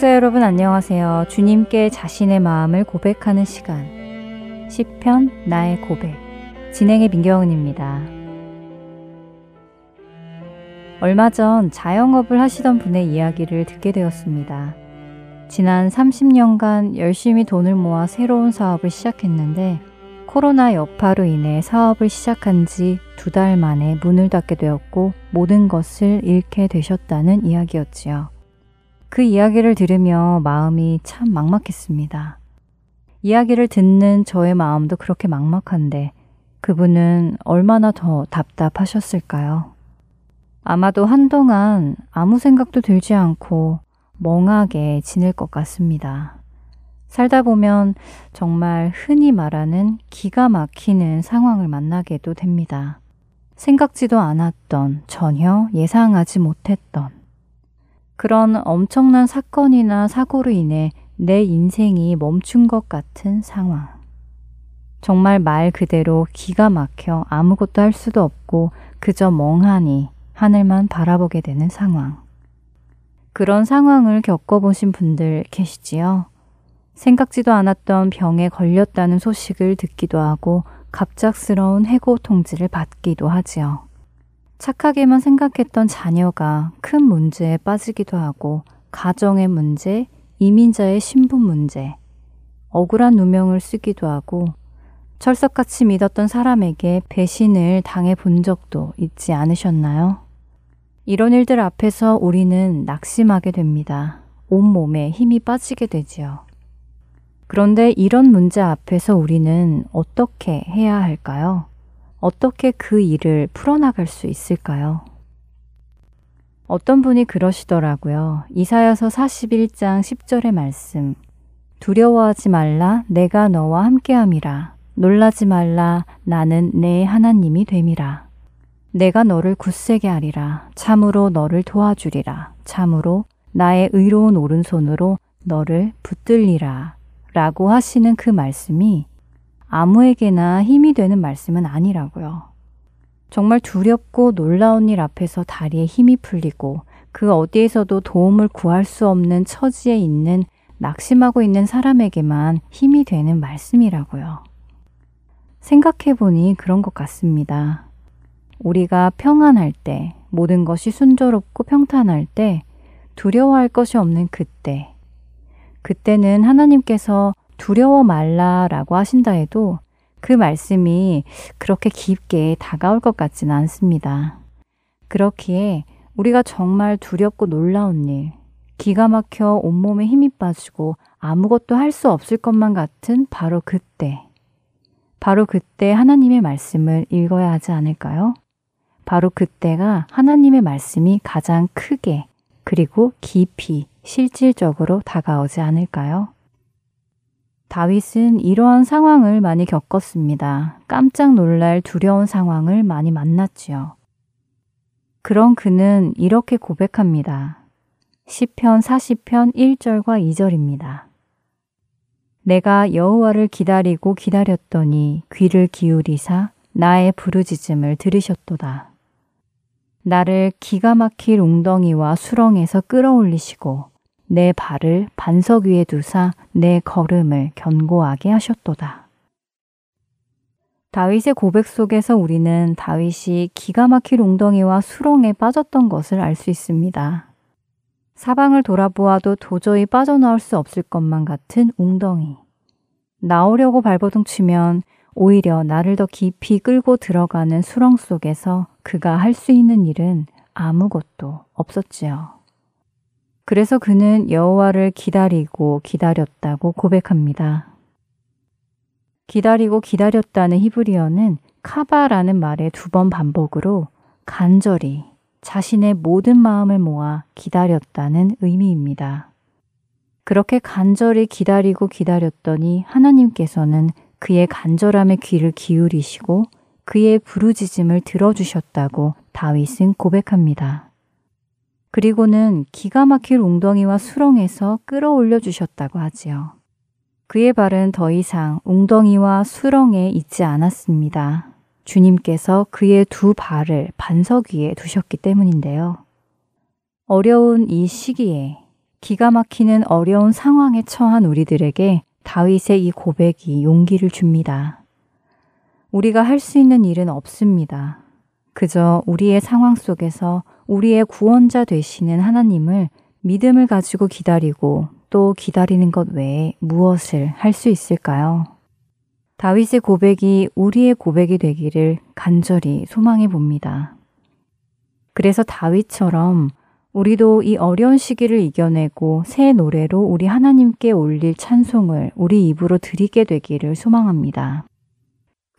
애청자 여러분 안녕하세요. 주님께 자신의 마음을 고백하는 시간. 시편 나의 고백. 진행의 민경은입니다. 얼마 전 자영업을 하시던 분의 이야기를 듣게 되었습니다. 지난 30년간 열심히 돈을 모아 새로운 사업을 시작했는데 코로나 여파로 인해 사업을 시작한 지 두 달 만에 문을 닫게 되었고 모든 것을 잃게 되셨다는 이야기였지요. 그 이야기를 들으며 마음이 참 막막했습니다. 이야기를 듣는 저의 마음도 그렇게 막막한데 그분은 얼마나 더 답답하셨을까요? 아마도 한동안 아무 생각도 들지 않고 멍하게 지낼 것 같습니다. 살다 보면 정말 흔히 말하는 기가 막히는 상황을 만나게도 됩니다. 생각지도 않았던, 전혀 예상하지 못했던, 그런 엄청난 사건이나 사고로 인해 내 인생이 멈춘 것 같은 상황. 정말 말 그대로 기가 막혀 아무것도 할 수도 없고 그저 멍하니 하늘만 바라보게 되는 상황. 그런 상황을 겪어보신 분들 계시지요? 생각지도 않았던 병에 걸렸다는 소식을 듣기도 하고 갑작스러운 해고 통지를 받기도 하지요. 착하게만 생각했던 자녀가 큰 문제에 빠지기도 하고 가정의 문제, 이민자의 신분 문제, 억울한 누명을 쓰기도 하고 철석같이 믿었던 사람에게 배신을 당해 본 적도 있지 않으셨나요? 이런 일들 앞에서 우리는 낙심하게 됩니다. 온몸에 힘이 빠지게 되지요. 그런데 이런 문제 앞에서 우리는 어떻게 해야 할까요? 어떻게 그 일을 풀어나갈 수 있을까요? 어떤 분이 그러시더라고요. 이사여서 41장 10절의 말씀. 두려워하지 말라 내가 너와 함께함이라. 놀라지 말라 나는 내 하나님이 됨이라. 내가 너를 굳세게 하리라. 참으로 너를 도와주리라. 참으로 나의 의로운 오른손으로 너를 붙들리라. 라고 하시는 그 말씀이 아무에게나 힘이 되는 말씀은 아니라고요. 정말 두렵고 놀라운 일 앞에서 다리에 힘이 풀리고 그 어디에서도 도움을 구할 수 없는 처지에 있는 낙심하고 있는 사람에게만 힘이 되는 말씀이라고요. 생각해보니 그런 것 같습니다. 우리가 평안할 때, 모든 것이 순조롭고 평탄할 때, 두려워할 것이 없는 그때, 그때는 하나님께서 두려워 말라라고 하신다 해도 그 말씀이 그렇게 깊게 다가올 것 같지는 않습니다. 그렇기에 우리가 정말 두렵고 놀라운 일, 기가 막혀 온몸에 힘이 빠지고 아무것도 할 수 없을 것만 같은 바로 그때, 바로 그때 하나님의 말씀을 읽어야 하지 않을까요? 바로 그때가 하나님의 말씀이 가장 크게 그리고 깊이 실질적으로 다가오지 않을까요? 다윗은 이러한 상황을 많이 겪었습니다. 깜짝 놀랄 두려운 상황을 많이 만났지요. 그런 그는 이렇게 고백합니다. 시편 40편 1절과 2절입니다. 내가 여호와를 기다리고 기다렸더니 귀를 기울이사 나의 부르짖음을 들으셨도다. 나를 기가 막힐 웅덩이와 수렁에서 끌어올리시고 내 발을 반석 위에 두사 내 걸음을 견고하게 하셨도다. 다윗의 고백 속에서 우리는 다윗이 기가 막힐 웅덩이와 수렁에 빠졌던 것을 알 수 있습니다. 사방을 돌아보아도 도저히 빠져나올 수 없을 것만 같은 웅덩이. 나오려고 발버둥 치면 오히려 나를 더 깊이 끌고 들어가는 수렁 속에서 그가 할 수 있는 일은 아무것도 없었지요. 그래서 그는 여호와를 기다리고 기다렸다고 고백합니다. 기다리고 기다렸다는 히브리어는 카바라는 말의 두 번 반복으로 간절히 자신의 모든 마음을 모아 기다렸다는 의미입니다. 그렇게 간절히 기다리고 기다렸더니 하나님께서는 그의 간절함에 귀를 기울이시고 그의 부르짖음을 들어주셨다고 다윗은 고백합니다. 그리고는 기가 막힐 웅덩이와 수렁에서 끌어올려 주셨다고 하지요. 그의 발은 더 이상 웅덩이와 수렁에 있지 않았습니다. 주님께서 그의 두 발을 반석 위에 두셨기 때문인데요. 어려운 이 시기에 기가 막히는 어려운 상황에 처한 우리들에게 다윗의 이 고백이 용기를 줍니다. 우리가 할 수 있는 일은 없습니다. 그저 우리의 상황 속에서 우리의 구원자 되시는 하나님을 믿음을 가지고 기다리고 또 기다리는 것 외에 무엇을 할 수 있을까요? 다윗의 고백이 우리의 고백이 되기를 간절히 소망해 봅니다. 그래서 다윗처럼 우리도 이 어려운 시기를 이겨내고 새 노래로 우리 하나님께 올릴 찬송을 우리 입으로 드리게 되기를 소망합니다.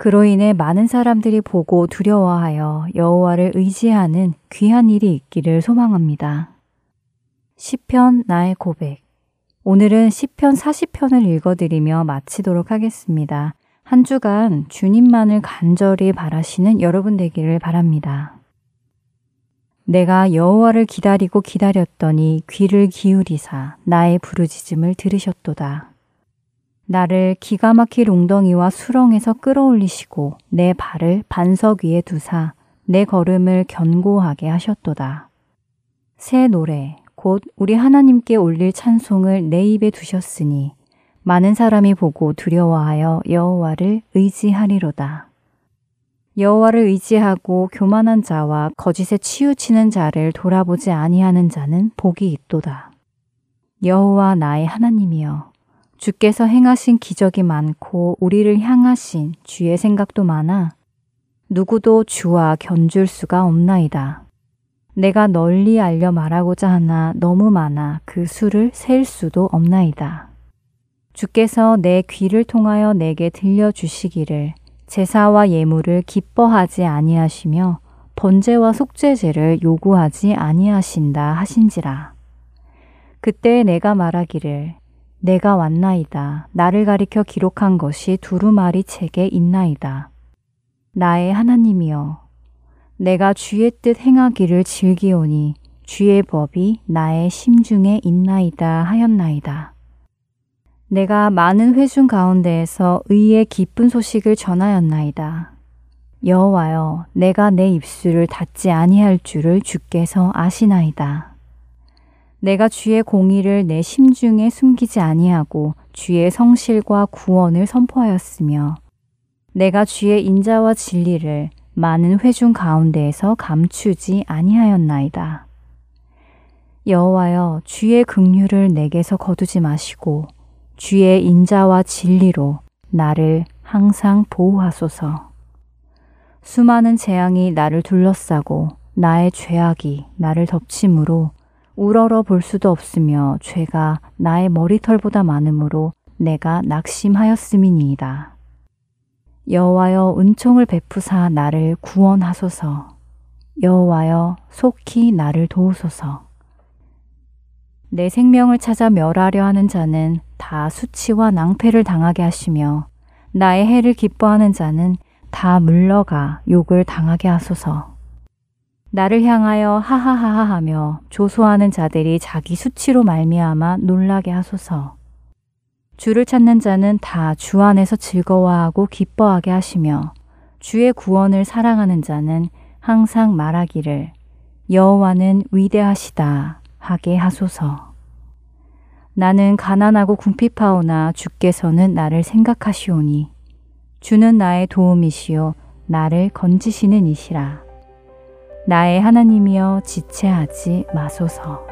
그로 인해 많은 사람들이 보고 두려워하여 여호와를 의지하는 귀한 일이 있기를 소망합니다. 시편 나의 고백 오늘은 시편 40편을 읽어드리며 마치도록 하겠습니다. 한 주간 주님만을 간절히 바라시는 여러분 되기를 바랍니다. 내가 여호와를 기다리고 기다렸더니 귀를 기울이사 나의 부르짖음을 들으셨도다. 나를 기가 막힐 웅덩이와 수렁에서 끌어올리시고 내 발을 반석 위에 두사 내 걸음을 견고하게 하셨도다. 새 노래, 곧 우리 하나님께 올릴 찬송을 내 입에 두셨으니 많은 사람이 보고 두려워하여 여호와를 의지하리로다. 여호와를 의지하고 교만한 자와 거짓에 치우치는 자를 돌아보지 아니하는 자는 복이 있도다. 여호와 나의 하나님이여 주께서 행하신 기적이 많고 우리를 향하신 주의 생각도 많아 누구도 주와 견줄 수가 없나이다. 내가 널리 알려 말하고자 하나 너무 많아 그 수를 셀 수도 없나이다. 주께서 내 귀를 통하여 내게 들려 주시기를 제사와 예물을 기뻐하지 아니하시며 번제와 속죄제를 요구하지 아니하신다 하신지라. 그때 내가 말하기를 내가 왔나이다. 나를 가리켜 기록한 것이 두루마리 책에 있나이다. 나의 하나님이여 내가 주의 뜻 행하기를 즐기오니 주의 법이 나의 심중에 있나이다 하였나이다. 내가 많은 회중 가운데에서 의의 기쁜 소식을 전하였나이다. 여호와여, 내가 내 입술을 닫지 아니할 줄을 주께서 아시나이다. 내가 주의 공의를 내 심중에 숨기지 아니하고 주의 성실과 구원을 선포하였으며 내가 주의 인자와 진리를 많은 회중 가운데에서 감추지 아니하였나이다. 여호와여, 주의 긍휼을 내게서 거두지 마시고 주의 인자와 진리로 나를 항상 보호하소서. 수많은 재앙이 나를 둘러싸고 나의 죄악이 나를 덮침으로 우러러 볼 수도 없으며 죄가 나의 머리털보다 많으므로 내가 낙심하였음이니이다. 여호와여 은총을 베푸사 나를 구원하소서. 여호와여 속히 나를 도우소서. 내 생명을 찾아 멸하려 하는 자는 다 수치와 낭패를 당하게 하시며 나의 해를 기뻐하는 자는 다 물러가 욕을 당하게 하소서. 나를 향하여 하하하하 하며 조소하는 자들이 자기 수치로 말미암아 놀라게 하소서. 주를 찾는 자는 다 주 안에서 즐거워하고 기뻐하게 하시며 주의 구원을 사랑하는 자는 항상 말하기를 여호와는 위대하시다 하게 하소서. 나는 가난하고 궁핍하오나 주께서는 나를 생각하시오니 주는 나의 도움이시요 나를 건지시는 이시라. 나의 하나님이여 지체하지 마소서.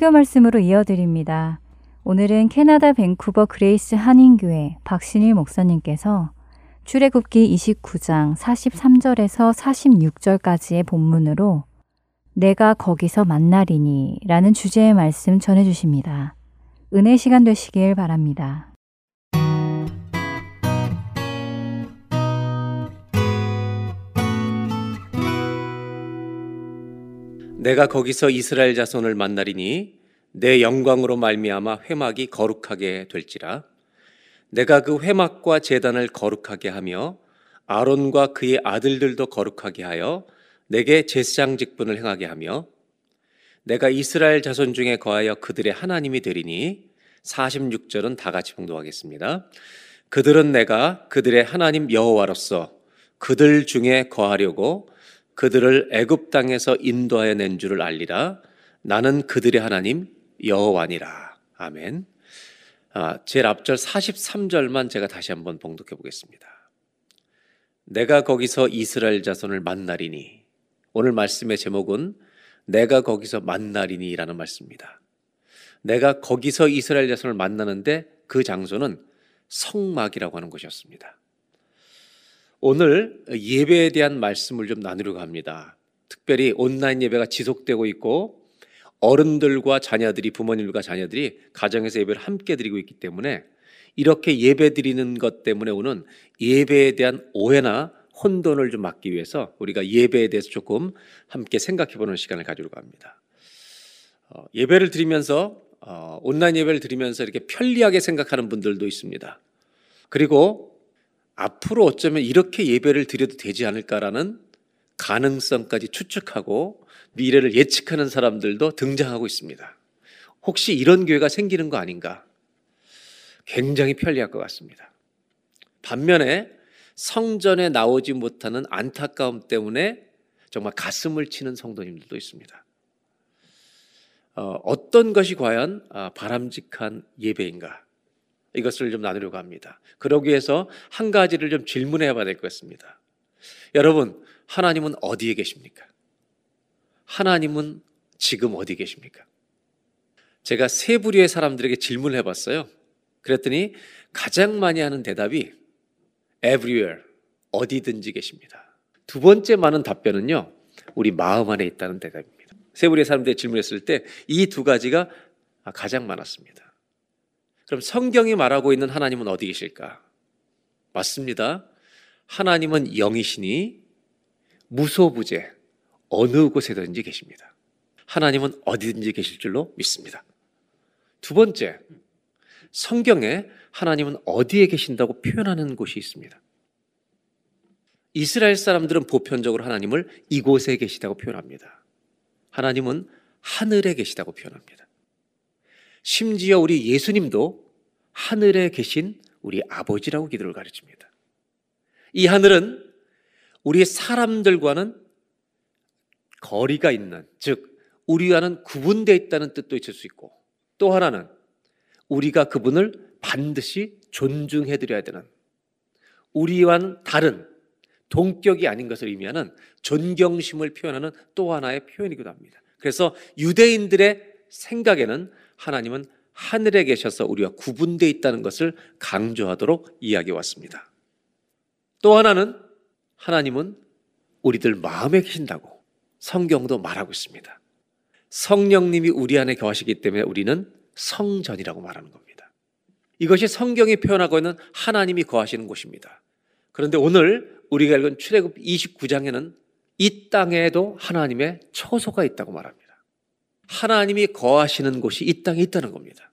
설교 말씀으로 이어드립니다. 오늘은 캐나다 밴쿠버 그레이스 한인교회 박신일 목사님께서 출애굽기 29장 43절에서 46절까지의 본문으로 내가 거기서 만나리니 라는 주제의 말씀 전해 주십니다. 은혜 시간 되시길 바랍니다. 내가 거기서 이스라엘 자손을 만나리니 내 영광으로 말미암아 회막이 거룩하게 될지라 내가 그 회막과 제단을 거룩하게 하며 아론과 그의 아들들도 거룩하게 하여 내게 제사장 직분을 행하게 하며 내가 이스라엘 자손 중에 거하여 그들의 하나님이 되리니 46절은 다 같이 봉독하겠습니다. 그들은 내가 그들의 하나님 여호와로서 그들 중에 거하려고 그들을 애굽 땅에서 인도하여 낸 줄을 알리라. 나는 그들의 하나님 여호와니라. 아멘. 아, 제일 앞절 43절만 제가 다시 한번 봉독해 보겠습니다. 내가 거기서 이스라엘 자손을 만나리니 오늘 말씀의 제목은 내가 거기서 만나리니라는 말씀입니다. 내가 거기서 이스라엘 자손을 만나는데 그 장소는 성막이라고 하는 곳이었습니다. 오늘 예배에 대한 말씀을 좀 나누려고 합니다. 특별히 온라인 예배가 지속되고 있고 어른들과 자녀들이 부모님과 자녀들이 가정에서 예배를 함께 드리고 있기 때문에 이렇게 예배 드리는 것 때문에 오는 예배에 대한 오해나 혼돈을 좀 막기 위해서 우리가 예배에 대해서 조금 함께 생각해 보는 시간을 가지려고 합니다. 어, 예배를 드리면서 어, 온라인 예배를 드리면서 이렇게 편리하게 생각하는 분들도 있습니다. 그리고 앞으로 어쩌면 이렇게 예배를 드려도 되지 않을까라는 가능성까지 추측하고 미래를 예측하는 사람들도 등장하고 있습니다. 혹시 이런 교회가 생기는 거 아닌가? 굉장히 편리할 것 같습니다. 반면에 성전에 나오지 못하는 안타까움 때문에 정말 가슴을 치는 성도님들도 있습니다. 어, 떤 것이 과연 아, 바람직한 예배인가? 이것을 좀 나누려고 합니다. 그러기 위해서 한 가지를 좀 질문해 봐야 될 것 같습니다. 여러분, 하나님은 어디에 계십니까? 하나님은 지금 어디 계십니까? 제가 세 부류의 사람들에게 질문을 해 봤어요. 그랬더니 가장 많이 하는 대답이 everywhere, 어디든지 계십니다. 두 번째 많은 답변은요, 우리 마음 안에 있다는 대답입니다. 세 부류의 사람들이 질문했을 때 이 두 가지가 가장 많았습니다. 그럼 성경이 말하고 있는 하나님은 어디 계실까? 맞습니다. 하나님은 영이시니 무소부재 어느 곳에든지 계십니다. 하나님은 어디든지 계실 줄로 믿습니다. 두 번째, 성경에 하나님은 어디에 계신다고 표현하는 곳이 있습니다. 이스라엘 사람들은 보편적으로 하나님을 이곳에 계시다고 표현합니다. 하나님은 하늘에 계시다고 표현합니다. 심지어 우리 예수님도 하늘에 계신 우리 아버지라고 기도를 가르칩니다. 이 하늘은 우리 사람들과는 거리가 있는, 즉, 우리와는 구분되어 있다는 뜻도 있을 수 있고, 또 하나는 우리가 그분을 반드시 존중해 드려야 되는 우리와는 다른 동격이 아닌 것을 의미하는 존경심을 표현하는 또 하나의 표현이기도 합니다. 그래서 유대인들의 생각에는 하나님은 하늘에 계셔서 우리와 구분되어 있다는 것을 강조하도록 이야기해 왔습니다. 또 하나는 하나님은 우리들 마음에 계신다고 성경도 말하고 있습니다. 성령님이 우리 안에 거하시기 때문에 우리는 성전이라고 말하는 겁니다. 이것이 성경이 표현하고 있는 하나님이 거하시는 곳입니다. 그런데 오늘 우리가 읽은 출애굽 29장에는 이 땅에도 하나님의 처소가 있다고 말합니다. 하나님이 거하시는 곳이 이 땅에 있다는 겁니다.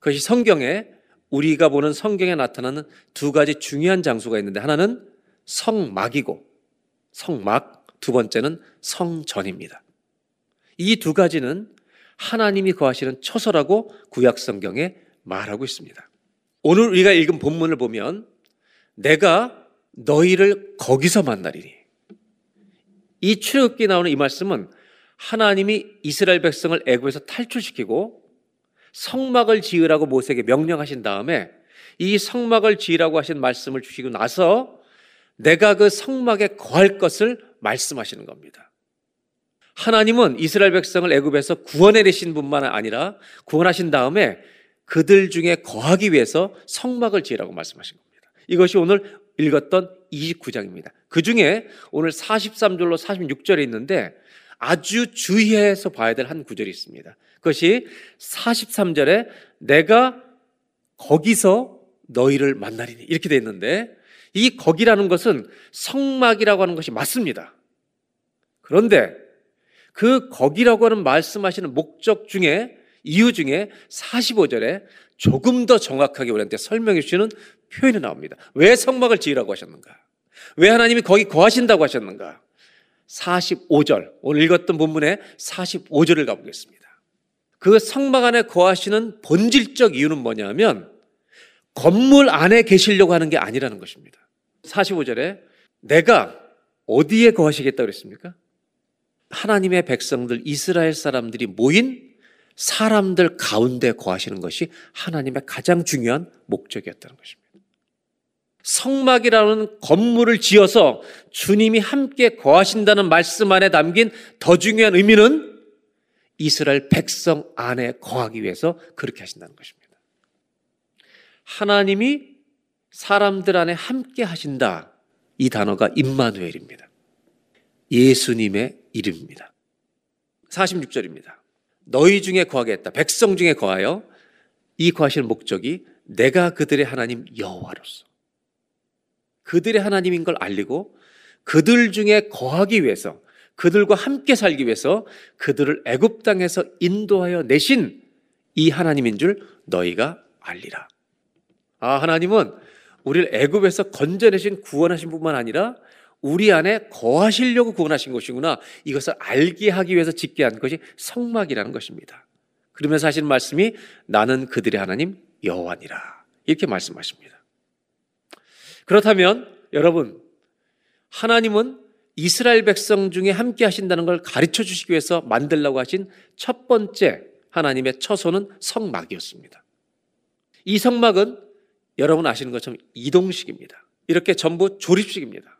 그것이 성경에 우리가 보는 성경에 나타나는 두 가지 중요한 장소가 있는데 하나는 성막이고 성막, 두 번째는 성전입니다. 이 두 가지는 하나님이 거하시는 처소라고 구약 성경에 말하고 있습니다. 오늘 우리가 읽은 본문을 보면 내가 너희를 거기서 만나리니 이 출애굽기 나오는 이 말씀은 하나님이 이스라엘 백성을 애굽에서 탈출시키고 성막을 지으라고 모세에게 명령하신 다음에 이 성막을 지으라고 하신 말씀을 주시고 나서 내가 그 성막에 거할 것을 말씀하시는 겁니다. 하나님은 이스라엘 백성을 애굽에서 구원해 내신 분만 아니라 구원하신 다음에 그들 중에 거하기 위해서 성막을 지으라고 말씀하신 겁니다. 이것이 오늘 읽었던 29장입니다. 그 중에 오늘 43절로 46절에 있는데 아주 주의해서 봐야 될 한 구절이 있습니다. 그것이 43절에 내가 거기서 너희를 만나리니 이렇게 되어 있는데 이 거기라는 것은 성막이라고 하는 것이 맞습니다. 그런데 그 거기라고 하는 말씀하시는 목적 중에 이유 중에 45절에 조금 더 정확하게 우리한테 설명해 주시는 표현이 나옵니다. 왜 성막을 지으라고 하셨는가? 왜 하나님이 거기 거하신다고 하셨는가? 45절, 오늘 읽었던 본문의 45절을 가보겠습니다. 그 성막 안에 거하시는 본질적 이유는 뭐냐면 건물 안에 계시려고 하는 게 아니라는 것입니다. 45절에 내가 어디에 거하시겠다 그랬습니까? 하나님의 백성들, 이스라엘 사람들이 모인 사람들 가운데 거하시는 것이 하나님의 가장 중요한 목적이었다는 것입니다. 성막이라는 건물을 지어서 주님이 함께 거하신다는 말씀 안에 담긴 더 중요한 의미는 이스라엘 백성 안에 거하기 위해서 그렇게 하신다는 것입니다. 하나님이 사람들 안에 함께 하신다. 이 단어가 임마누엘입니다. 예수님의 이름입니다. 46절입니다. 너희 중에 거하겠다. 백성 중에 거하여 이 거하시는 목적이 내가 그들의 하나님 여호와로서 그들의 하나님인 걸 알리고 그들 중에 거하기 위해서 그들과 함께 살기 위해서 그들을 애굽 땅에서 인도하여 내신 이 하나님인 줄 너희가 알리라. 아 하나님은 우리를 애굽에서 건져내신 구원하신 뿐만 아니라 우리 안에 거하시려고 구원하신 것이구나. 이것을 알게 하기 위해서 짓게 한 것이 성막이라는 것입니다. 그러면서 하시는 말씀이 나는 그들의 하나님 여호와니라. 이렇게 말씀하십니다. 그렇다면 여러분 하나님은 이스라엘 백성 중에 함께 하신다는 걸 가르쳐 주시기 위해서 만들라고 하신 첫 번째 하나님의 처소는 성막이었습니다. 이 성막은 여러분 아시는 것처럼 이동식입니다. 이렇게 전부 조립식입니다.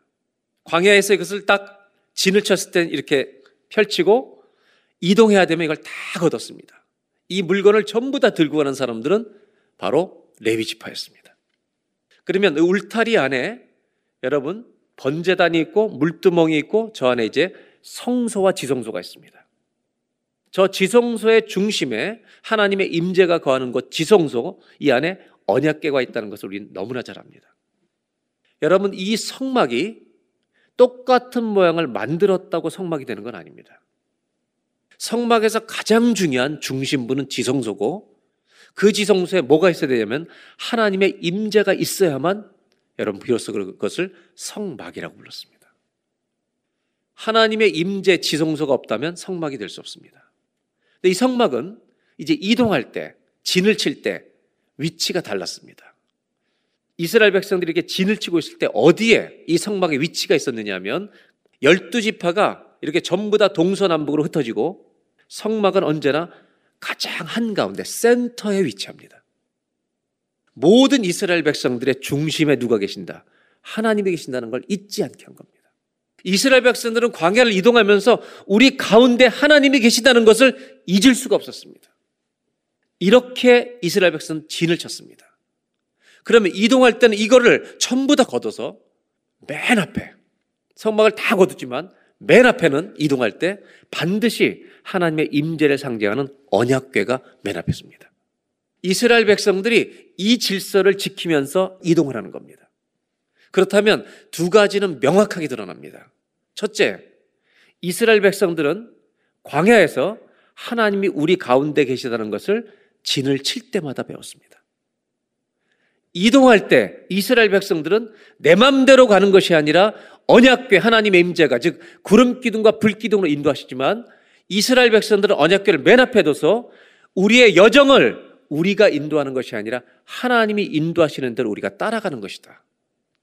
광야에서 이것을 딱 진을 쳤을 땐 이렇게 펼치고 이동해야 되면 이걸 다 걷었습니다. 이 물건을 전부 다 들고 가는 사람들은 바로 레위 지파였습니다. 그러면 울타리 안에 여러분 번제단이 있고 물두멍이 있고 저 안에 이제 성소와 지성소가 있습니다. 저 지성소의 중심에 하나님의 임재가 거하는 곳 지성소 이 안에 언약궤가 있다는 것을 우리는 너무나 잘 압니다. 여러분 이 성막이 똑같은 모양을 만들었다고 성막이 되는 건 아닙니다. 성막에서 가장 중요한 중심부는 지성소고 그 지성소에 뭐가 있어야 되냐면 하나님의 임재가 있어야만 여러분 비로소 그것을 성막이라고 불렀습니다. 하나님의 임재 지성소가 없다면 성막이 될 수 없습니다. 근데 이 성막은 이제 이동할 때 진을 칠 때 위치가 달랐습니다. 이스라엘 백성들이 이렇게 진을 치고 있을 때 어디에 이 성막의 위치가 있었느냐 하면 열두 지파가 이렇게 전부 다 동서남북으로 흩어지고 성막은 언제나 가장 한가운데 센터에 위치합니다. 모든 이스라엘 백성들의 중심에 누가 계신다? 하나님이 계신다는 걸 잊지 않게 한 겁니다. 이스라엘 백성들은 광야를 이동하면서 우리 가운데 하나님이 계시다는 것을 잊을 수가 없었습니다. 이렇게 이스라엘 백성은 진을 쳤습니다. 그러면 이동할 때는 이거를 전부 다 걷어서 맨 앞에 성막을 다 거두지만 맨 앞에는 이동할 때 반드시 하나님의 임재를 상징하는 언약궤가 맨 앞에 있습니다. 이스라엘 백성들이 이 질서를 지키면서 이동을 하는 겁니다. 그렇다면 두 가지는 명확하게 드러납니다. 첫째, 이스라엘 백성들은 광야에서 하나님이 우리 가운데 계시다는 것을 진을 칠 때마다 배웠습니다. 이동할 때 이스라엘 백성들은 내 맘대로 가는 것이 아니라 언약궤 하나님의 임재가 즉 구름 기둥과 불 기둥으로 인도하시지만 이스라엘 백성들은 언약궤를 맨 앞에 둬서 우리의 여정을 우리가 인도하는 것이 아니라 하나님이 인도하시는 대로 우리가 따라가는 것이다.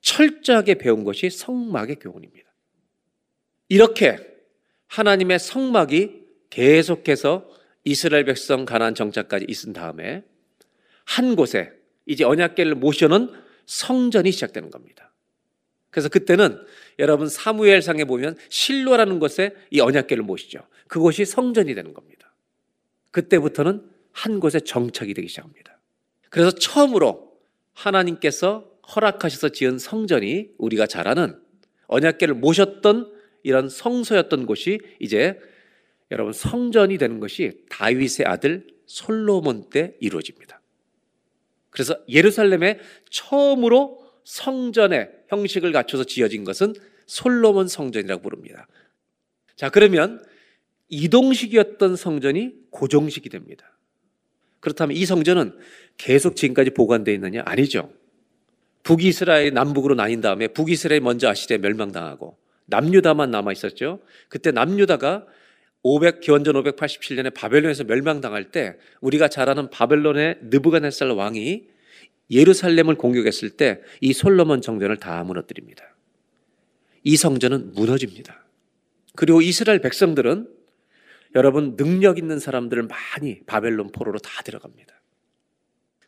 철저하게 배운 것이 성막의 교훈입니다. 이렇게 하나님의 성막이 계속해서 이스라엘 백성 가나안 정착까지 있은 다음에 한 곳에 이제 언약궤를 모셔놓은 성전이 시작되는 겁니다. 그래서 그때는 여러분 사무엘상에 보면 실로라는 곳에 이 언약궤를 모시죠. 그곳이 성전이 되는 겁니다. 그때부터는 한 곳에 정착이 되기 시작합니다. 그래서 처음으로 하나님께서 허락하셔서 지은 성전이 우리가 잘 아는 언약궤를 모셨던 이런 성소였던 곳이 이제 여러분 성전이 되는 것이 다윗의 아들 솔로몬 때 이루어집니다. 그래서 예루살렘에 처음으로 성전의 형식을 갖춰서 지어진 것은 솔로몬 성전이라고 부릅니다. 자, 그러면 이동식이었던 성전이 고정식이 됩니다. 그렇다면 이 성전은 계속 지금까지 보관되어 있느냐? 아니죠. 북이스라엘 남북으로 나뉜 다음에 북이스라엘 먼저 아시리에 멸망당하고 남유다만 남아 있었죠. 그때 남유다가 500 기원전 587년에 바벨론에서 멸망당할 때 우리가 잘 아는 바벨론의 느부갓네살 왕이 예루살렘을 공격했을 때 이 솔로몬 성전을 다 무너뜨립니다. 이 성전은 무너집니다. 그리고 이스라엘 백성들은 여러분 능력 있는 사람들 을 많이 바벨론 포로로 다 들어갑니다.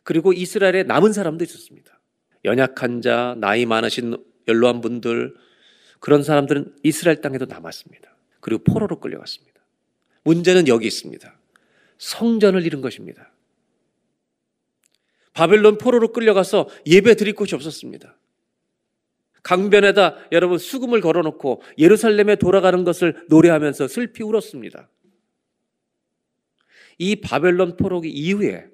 그리고 이스라엘에 남은 사람도 있었습니다. 연약한 자, 나이 많으신 연로한 분들 그런 사람들은 이스라엘 땅에도 남았습니다. 그리고 포로로 끌려갔습니다. 문제는 여기 있습니다. 성전을 잃은 것입니다. 바벨론 포로로 끌려가서 예배 드릴 곳이 없었습니다. 강변에다 여러분 수금을 걸어놓고 예루살렘에 돌아가는 것을 노래하면서 슬피 울었습니다. 이 바벨론 포로기 이후에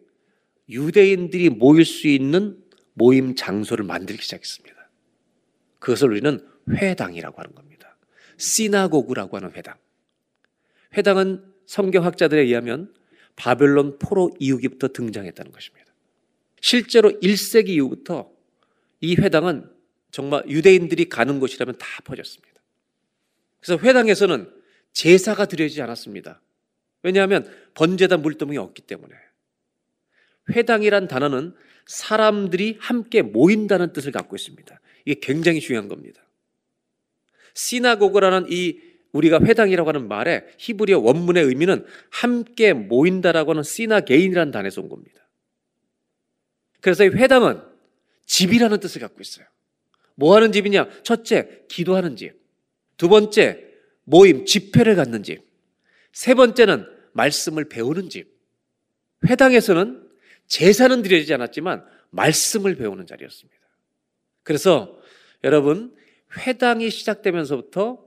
유대인들이 모일 수 있는 모임 장소를 만들기 시작했습니다. 그것을 우리는 회당이라고 하는 겁니다. 시나고그라고 하는 회당. 회당은 성경학자들에 의하면 바벨론 포로 이후기부터 등장했다는 것입니다. 실제로 1세기 이후부터 이 회당은 정말 유대인들이 가는 곳이라면 다 퍼졌습니다. 그래서 회당에서는 제사가 드려지지 않았습니다. 왜냐하면 번제단 물두멍이 없기 때문에. 회당이란 단어는 사람들이 함께 모인다는 뜻을 갖고 있습니다. 이게 굉장히 중요한 겁니다. 시나고그라는 이 우리가 회당이라고 하는 말에 히브리어 원문의 의미는 함께 모인다라고 하는 시나게인이라는 단에서 온 겁니다. 그래서 이 회당은 집이라는 뜻을 갖고 있어요. 뭐 하는 집이냐? 첫째, 기도하는 집. 두 번째, 모임, 집회를 갖는 집. 세 번째는 말씀을 배우는 집. 회당에서는 제사는 드려지지 않았지만 말씀을 배우는 자리였습니다. 그래서 여러분, 회당이 시작되면서부터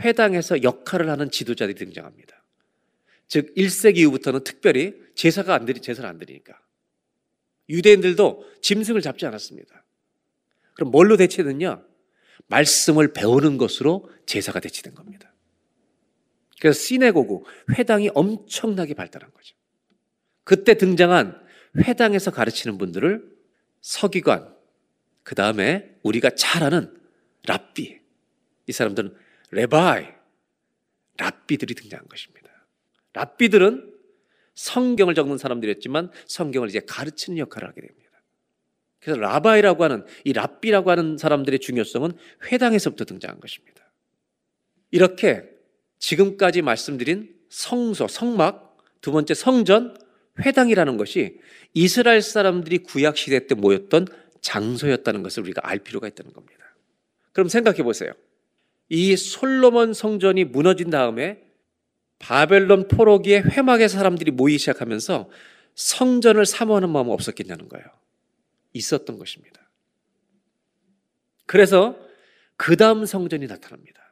회당에서 역할을 하는 지도자들이 등장합니다. 즉 1세기 이후부터는 특별히 제사가 안 드리 제사를 안 드리니까 유대인들도 짐승을 잡지 않았습니다. 그럼 뭘로 대체됐냐? 말씀을 배우는 것으로 제사가 대체된 겁니다. 그래서 시네고구 회당이 엄청나게 발달한 거죠. 그때 등장한 회당에서 가르치는 분들을 서기관, 그 다음에 우리가 잘 아는 랍비, 이 사람들은 rabbi, 랍비들이 등장한 것입니다. 랍비들은 성경을 적는 사람들이었지만 성경을 이제 가르치는 역할을 하게 됩니다. 그래서 rabbi라고 하는 이 랍비라고 하는 사람들의 중요성은 회당에서부터 등장한 것입니다. 이렇게 지금까지 말씀드린 성소, 성막, 두 번째 성전, 회당이라는 것이 이스라엘 사람들이 구약 시대 때 모였던 장소였다는 것을 우리가 알 필요가 있다는 겁니다. 그럼 생각해 보세요. 이 솔로몬 성전이 무너진 다음에 바벨론 포로기의 회막의 사람들이 모이기 시작하면서 성전을 사모하는 마음은 없었겠냐는 거예요. 있었던 것입니다. 그래서 그 다음 성전이 나타납니다.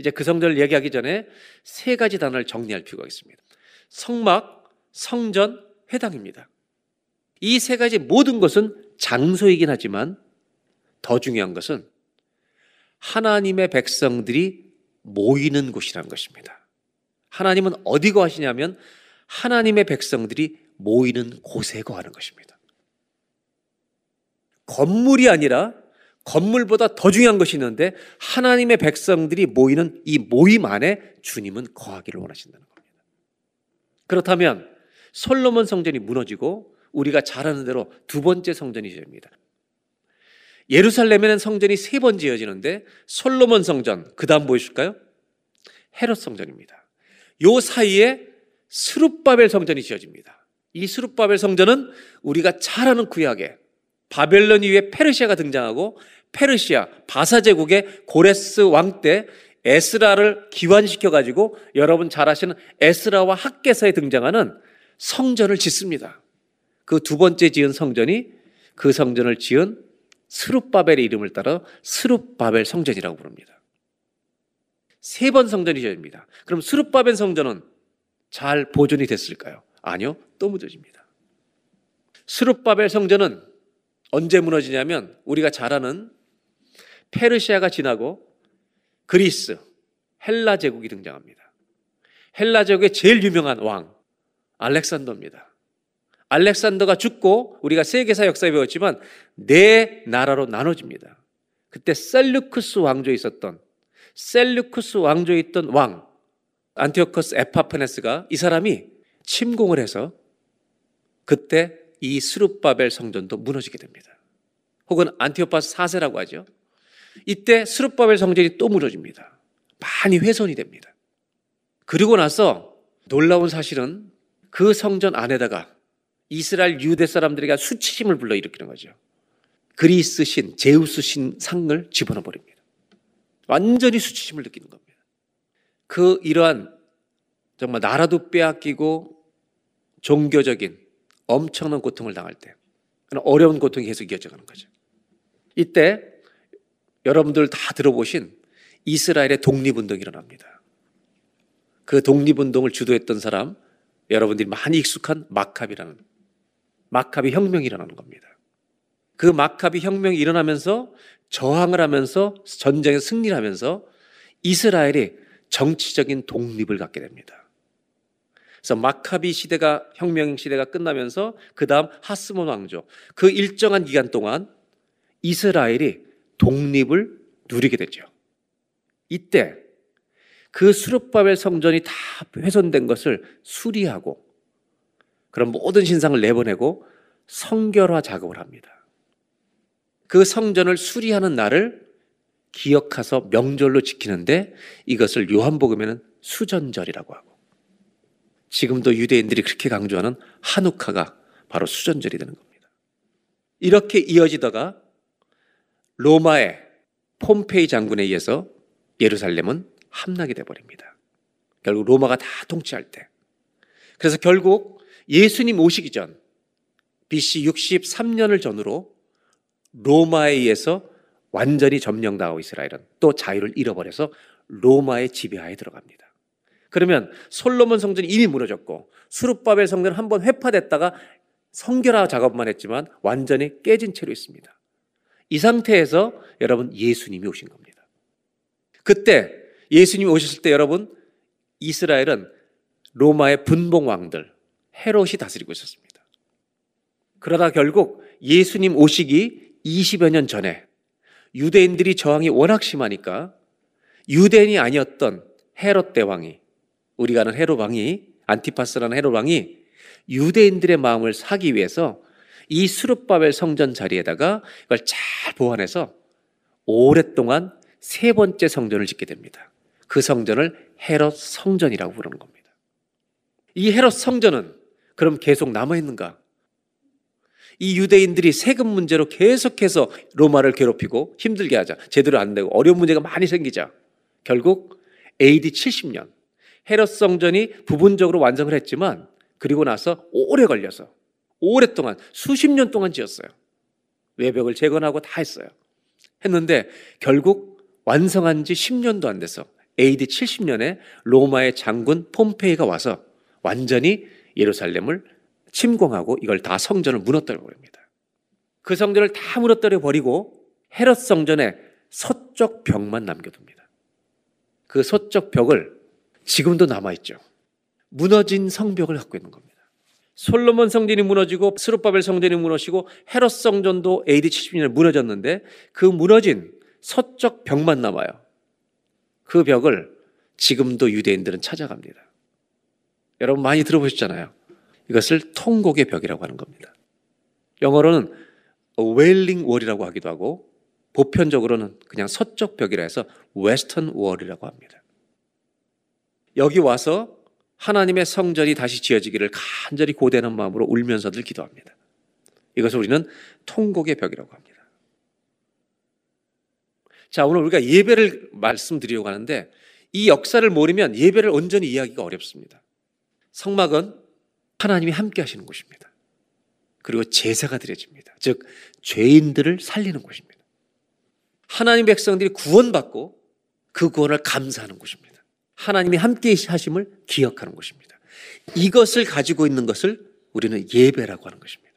이제 그 성전을 얘기하기 전에 세 가지 단어를 정리할 필요가 있습니다. 성막, 성전, 회당입니다. 이 세 가지 모든 것은 장소이긴 하지만 더 중요한 것은 하나님의 백성들이 모이는 곳이라는 것입니다. 하나님은 어디 거하시냐면 하나님의 백성들이 모이는 곳에 거하는 것입니다. 건물이 아니라 건물보다 더 중요한 것이 있는데 하나님의 백성들이 모이는 이 모임 안에 주님은 거하기를 원하신다는 겁니다. 그렇다면 솔로몬 성전이 무너지고 우리가 잘 아는 대로 두 번째 성전이 지어집니다. 예루살렘에는 성전이 세 번 지어지는데 솔로몬 성전, 그 다음 보여줄까요? 헤롯 성전입니다. 요 사이에 스룹바벨 성전이 지어집니다. 이 스룹바벨 성전은 우리가 잘 아는 구약에 바벨론 이후에 페르시아가 등장하고 페르시아 바사 제국의 고레스 왕 때 에스라를 귀환시켜 가지고 여러분 잘 아시는 에스라와 학개서에 등장하는 성전을 짓습니다. 그 두 번째 지은 성전이 그 성전을 지은 스룹바벨의 이름을 따라 스룹바벨 성전이라고 부릅니다. 세 번 성전이 지어집니다. 그럼 스룹바벨 성전은 잘 보존이 됐을까요? 아니요. 또 무너집니다. 스룹바벨 성전은 언제 무너지냐면 우리가 잘 아는 페르시아가 지나고 그리스, 헬라 제국이 등장합니다. 헬라 제국의 제일 유명한 왕 알렉산더입니다. 알렉산더가 죽고 우리가 세계사 역사에 배웠지만 네 나라로 나눠집니다. 그때 셀루크스 왕조에 있었던 셀루크스 왕조에 있던 왕 안티오커스 에파페네스가 이 사람이 침공을 해서 그때 이 스룹바벨 성전도 무너지게 됩니다. 혹은 안티오커스 4세라고 하죠. 이때 스룹바벨 성전이 또 무너집니다. 많이 훼손이 됩니다. 그리고 나서 놀라운 사실은 그 성전 안에다가 이스라엘 유대 사람들에게 수치심을 불러일으키는 거죠. 그리스 신, 제우스 신 상을 집어넣어 버립니다. 완전히 수치심을 느끼는 겁니다. 그 이러한 정말 나라도 빼앗기고 종교적인 엄청난 고통을 당할 때 어려운 고통이 계속 이어져 가는 거죠. 이때 여러분들 다 들어보신 이스라엘의 독립운동이 일어납니다. 그 독립운동을 주도했던 사람 여러분들이 많이 익숙한 마캅이라는 마카비 혁명이 일어나는 겁니다. 그 마카비 혁명이 일어나면서 저항을 하면서 전쟁에 승리를 하면서 이스라엘이 정치적인 독립을 갖게 됩니다. 그래서 마카비 시대가 혁명 시대가 끝나면서 그 다음 하스몬 왕조 그 일정한 기간 동안 이스라엘이 독립을 누리게 되죠. 이때 그 수르바벨 성전이 다 훼손된 것을 수리하고 그런 모든 신상을 내보내고 성결화 작업을 합니다. 그 성전을 수리하는 날을 기억해서 명절로 지키는데 이것을 요한복음에는 수전절이라고 하고 지금도 유대인들이 그렇게 강조하는 한우카가 바로 수전절이 되는 겁니다. 이렇게 이어지다가 로마의 폼페이 장군에 의해서 예루살렘은 함락이 돼 버립니다. 결국 로마가 다 통치할 때. 그래서 결국 예수님 오시기 전 BC 63년을 전후로 로마에 의해서 완전히 점령당하고 이스라엘은 또 자유를 잃어버려서 로마의 지배하에 들어갑니다. 그러면 솔로몬 성전이 이미 무너졌고 수르바벨 성전은 한 번 회파됐다가 성결화 작업만 했지만 완전히 깨진 채로 있습니다. 이 상태에서 여러분 예수님이 오신 겁니다. 그때 예수님이 오셨을 때 여러분 이스라엘은 로마의 분봉 왕들 헤롯이 다스리고 있었습니다. 그러다 결국 예수님 오시기 20여 년 전에 유대인들이 저항이 워낙 심하니까 유대인이 아니었던 헤롯 대왕이 우리가 아는 헤롯 왕이 안티파스라는 헤롯 왕이 유대인들의 마음을 사기 위해서 이 수르바벨 성전 자리에다가 이걸 잘 보완해서 오랫동안 세 번째 성전을 짓게 됩니다. 그 성전을 헤롯 성전이라고 부르는 겁니다. 이 헤롯 성전은 그럼 계속 남아 있는가? 이 유대인들이 세금 문제로 계속해서 로마를 괴롭히고 힘들게 하자. 제대로 안 되고 어려운 문제가 많이 생기자. 결국 AD 70년 헤롯 성전이 부분적으로 완성을 했지만 그리고 나서 오래 걸려서 오랫동안 수십 년 동안 지었어요. 외벽을 재건하고 다 했어요. 했는데 결국 완성한 지 10년도 안 돼서 AD 70년에 로마의 장군 폼페이가 와서 완전히 예루살렘을 침공하고 이걸 다 성전을 무너뜨려 버립니다. 그 성전을 다 무너뜨려 버리고 헤롯 성전에 서쪽 벽만 남겨둡니다. 그 서쪽 벽을 지금도 남아있죠. 무너진 성벽을 갖고 있는 겁니다. 솔로몬 성전이 무너지고 스룹바벨 성전이 무너지고 헤롯 성전도 AD 70년에 무너졌는데 그 무너진 서쪽 벽만 남아요. 그 벽을 지금도 유대인들은 찾아갑니다. 여러분 많이 들어보셨잖아요. 이것을 통곡의 벽이라고 하는 겁니다. 영어로는 Wailing Wall이라고 하기도 하고 보편적으로는 그냥 서쪽 벽이라 해서 웨스턴 월이라고 합니다. 여기 와서 하나님의 성전이 다시 지어지기를 간절히 고대하는 마음으로 울면서들 기도합니다. 이것을 우리는 통곡의 벽이라고 합니다. 자, 오늘 우리가 예배를 말씀드리려고 하는데 이 역사를 모르면 예배를 온전히 이해하기가 어렵습니다. 성막은 하나님이 함께 하시는 곳입니다. 그리고 제사가 드려집니다. 즉, 죄인들을 살리는 곳입니다. 하나님 백성들이 구원받고 그 구원을 감사하는 곳입니다. 하나님이 함께 하심을 기억하는 곳입니다. 이것을 가지고 있는 것을 우리는 예배라고 하는 것입니다.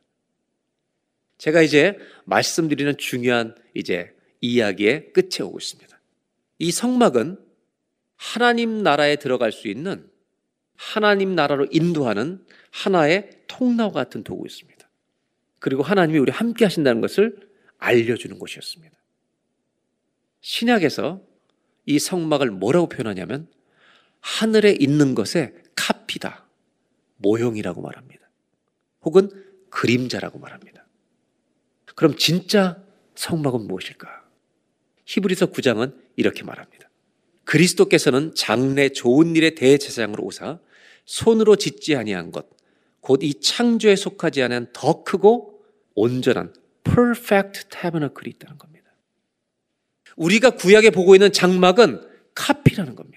제가 이제 말씀드리는 중요한 이제 이야기의 끝에 오고 있습니다. 이 성막은 하나님 나라에 들어갈 수 있는 하나님 나라로 인도하는 하나의 통로 같은 도구였습니다. 그리고 하나님이 우리 함께 하신다는 것을 알려주는 곳이었습니다. 신약에서 이 성막을 뭐라고 표현하냐면 하늘에 있는 것의 카피다, 모형이라고 말합니다. 혹은 그림자라고 말합니다. 그럼 진짜 성막은 무엇일까? 히브리서 9장은 이렇게 말합니다. 그리스도께서는 장래 좋은 일의 대제사장으로 오사 손으로 짓지 아니한 것, 곧 이 창조에 속하지 않은 더 크고 온전한 perfect tabernacle이 있다는 겁니다. 우리가 구약에 보고 있는 장막은 카피라는 겁니다.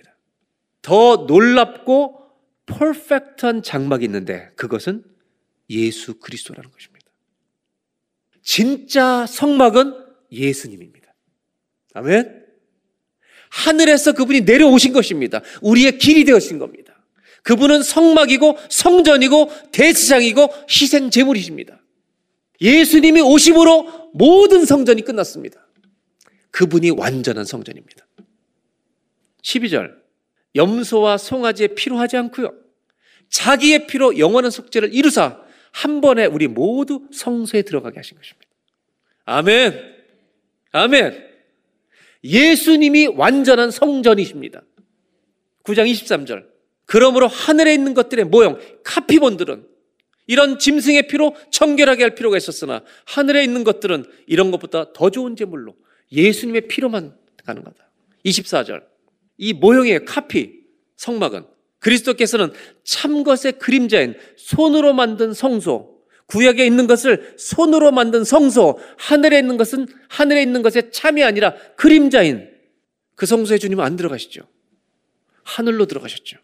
더 놀랍고 퍼펙트한 장막이 있는데 그것은 예수 그리스도라는 것입니다. 진짜 성막은 예수님입니다. 아멘. 하늘에서 그분이 내려오신 것입니다. 우리의 길이 되어신 겁니다. 그분은 성막이고 성전이고 대지장이고 희생 제물이십니다. 예수님이 오심으로 모든 성전이 끝났습니다. 그분이 완전한 성전입니다. 12절. 염소와 송아지의 피로 하지 않고요. 자기의 피로 영원한 속죄를 이루사 한 번에 우리 모두 성소에 들어가게 하신 것입니다. 아멘. 아멘. 예수님이 완전한 성전이십니다. 9장 23절. 그러므로 하늘에 있는 것들의 모형, 카피본들은 이런 짐승의 피로 청결하게 할 필요가 있었으나 하늘에 있는 것들은 이런 것보다 더 좋은 제물로 예수님의 피로만 가는 거다. 24절. 이 모형의 카피, 성막은 그리스도께서는 참 것의 그림자인 손으로 만든 성소, 구약에 있는 것을 손으로 만든 성소, 하늘에 있는 것은 하늘에 있는 것의 참이 아니라 그림자인 그 성소에 주님은 안 들어가시죠. 하늘로 들어가셨죠.